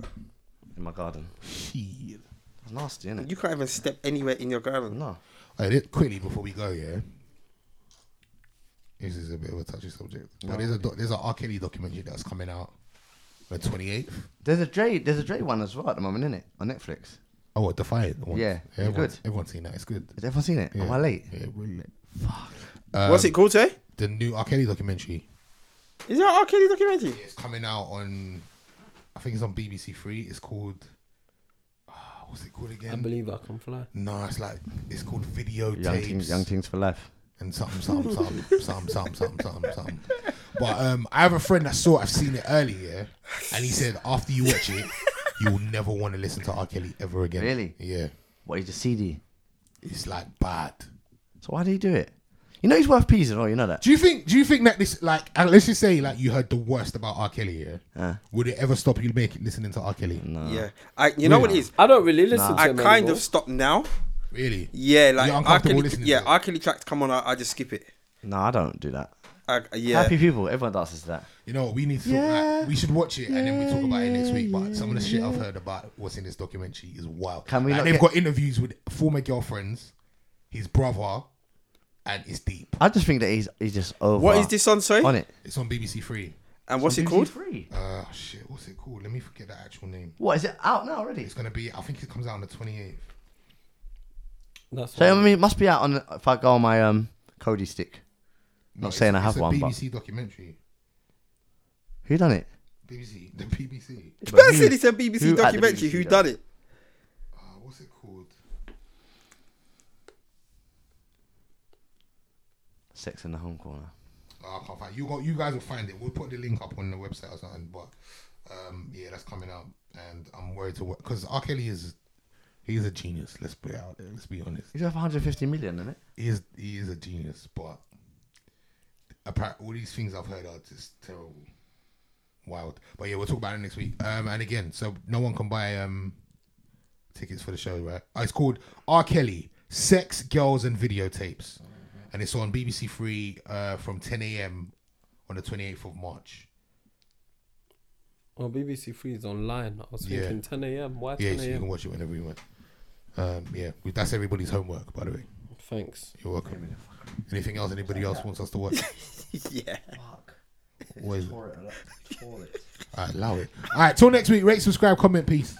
in my garden. Shit. It's nasty, isn't it? You can't even step anywhere in your garden. No. Alright, this- quickly before we go, yeah. This is a bit of a touchy subject, but there's a doc- there's an R. Kelly documentary that's coming out on the 28th. There's a Dre. There's a Dre one as well at the moment, isn't it? On Netflix. Oh, what Defiant? the one? Yeah, is it everyone's, good? everyone's seen that. It's good. Has everyone seen it? Yeah. Am I late? Yeah, really late. What's Um, it called, say? The new R. Kelly documentary. Is that R. Kelly documentary? It's coming out on, I think it's on BBC Three. It's called, ah, what's it called I again? believe I can fly. No, it's like it's called Young videotapes things, young things for life. and something, something, something, (laughs) something, something, something, something, something. But um, I have a friend that saw. I've seen it earlier, and he said after you watch it, you will never want to listen to R. Kelly ever again. Really? Yeah. What is the CD. It's like bad. So why did he do it? You know he's worth peas and all. You know that. Do you think? Do you think that this like? uh, let's just say like you heard the worst about R. Kelly. Yeah. Uh, Would it ever stop you making listening to R. Kelly? no. Yeah. I, you know what it is? I don't really listen to I kind anymore. of stopped now. Really? Yeah, like You're R. Kelly, listening yeah, to it? R. Kelly tracks come on, I, I just skip it. No, I don't do that. I, yeah. Happy people. Everyone dances to that. You know? We need to. Talk, like, we should watch it and then we talk about it next week. But some of the shit I've heard about what's in this documentary is wild. Can we Like, they've get- got interviews with former girlfriends, his brother, and it's deep. I just think that he's he's just over. What is this on, sorry? on it? It's on BBC Three. And what's On it BBC called? Three. Uh, shit. What's it called? Let me forget the actual name. What is it out now already? It's gonna be. I think it comes out on the twenty eighth. That's So I mean, it must be out on if I go on my um Kodi stick. Not saying I have it's a one, but- BBC documentary. Who done it? BBC. The BBC. But Man who- said it's a BBC who at the documentary. BBC Who done done it? Uh, what's it called? Sex in the home corner. Oh, I can't find. You got. You guys will find it. We'll put the link up on the website or something. But um, yeah, that's coming out, and I'm worried to work because R. Kelly is. He's a genius. Let's put it out there. Let's be honest. He's worth 150 million, isn't it? He is. He is a genius, but apart all these things I've heard are just terrible, wild. But yeah, we'll talk about it next week. Um, and again, so no one can buy um tickets for the show, right? Oh, it's called R. Kelly: Sex, Girls, and Videotapes, and it's on BBC Three uh, from 10 a.m. on the 28th of March. Well, BBC Three is online. I was Yeah. thinking 10 a.m. Why 10 Yeah, so you a.m.? can watch it whenever you want. Um, yeah, that's everybody's homework, by the way. Thanks. You're welcome. Anything else anybody else wants us to watch? (laughs) yeah. Fuck. What is it? Pour it, pour (laughs) it. All right, allow it. All right, till next week. Rate, subscribe, comment, peace.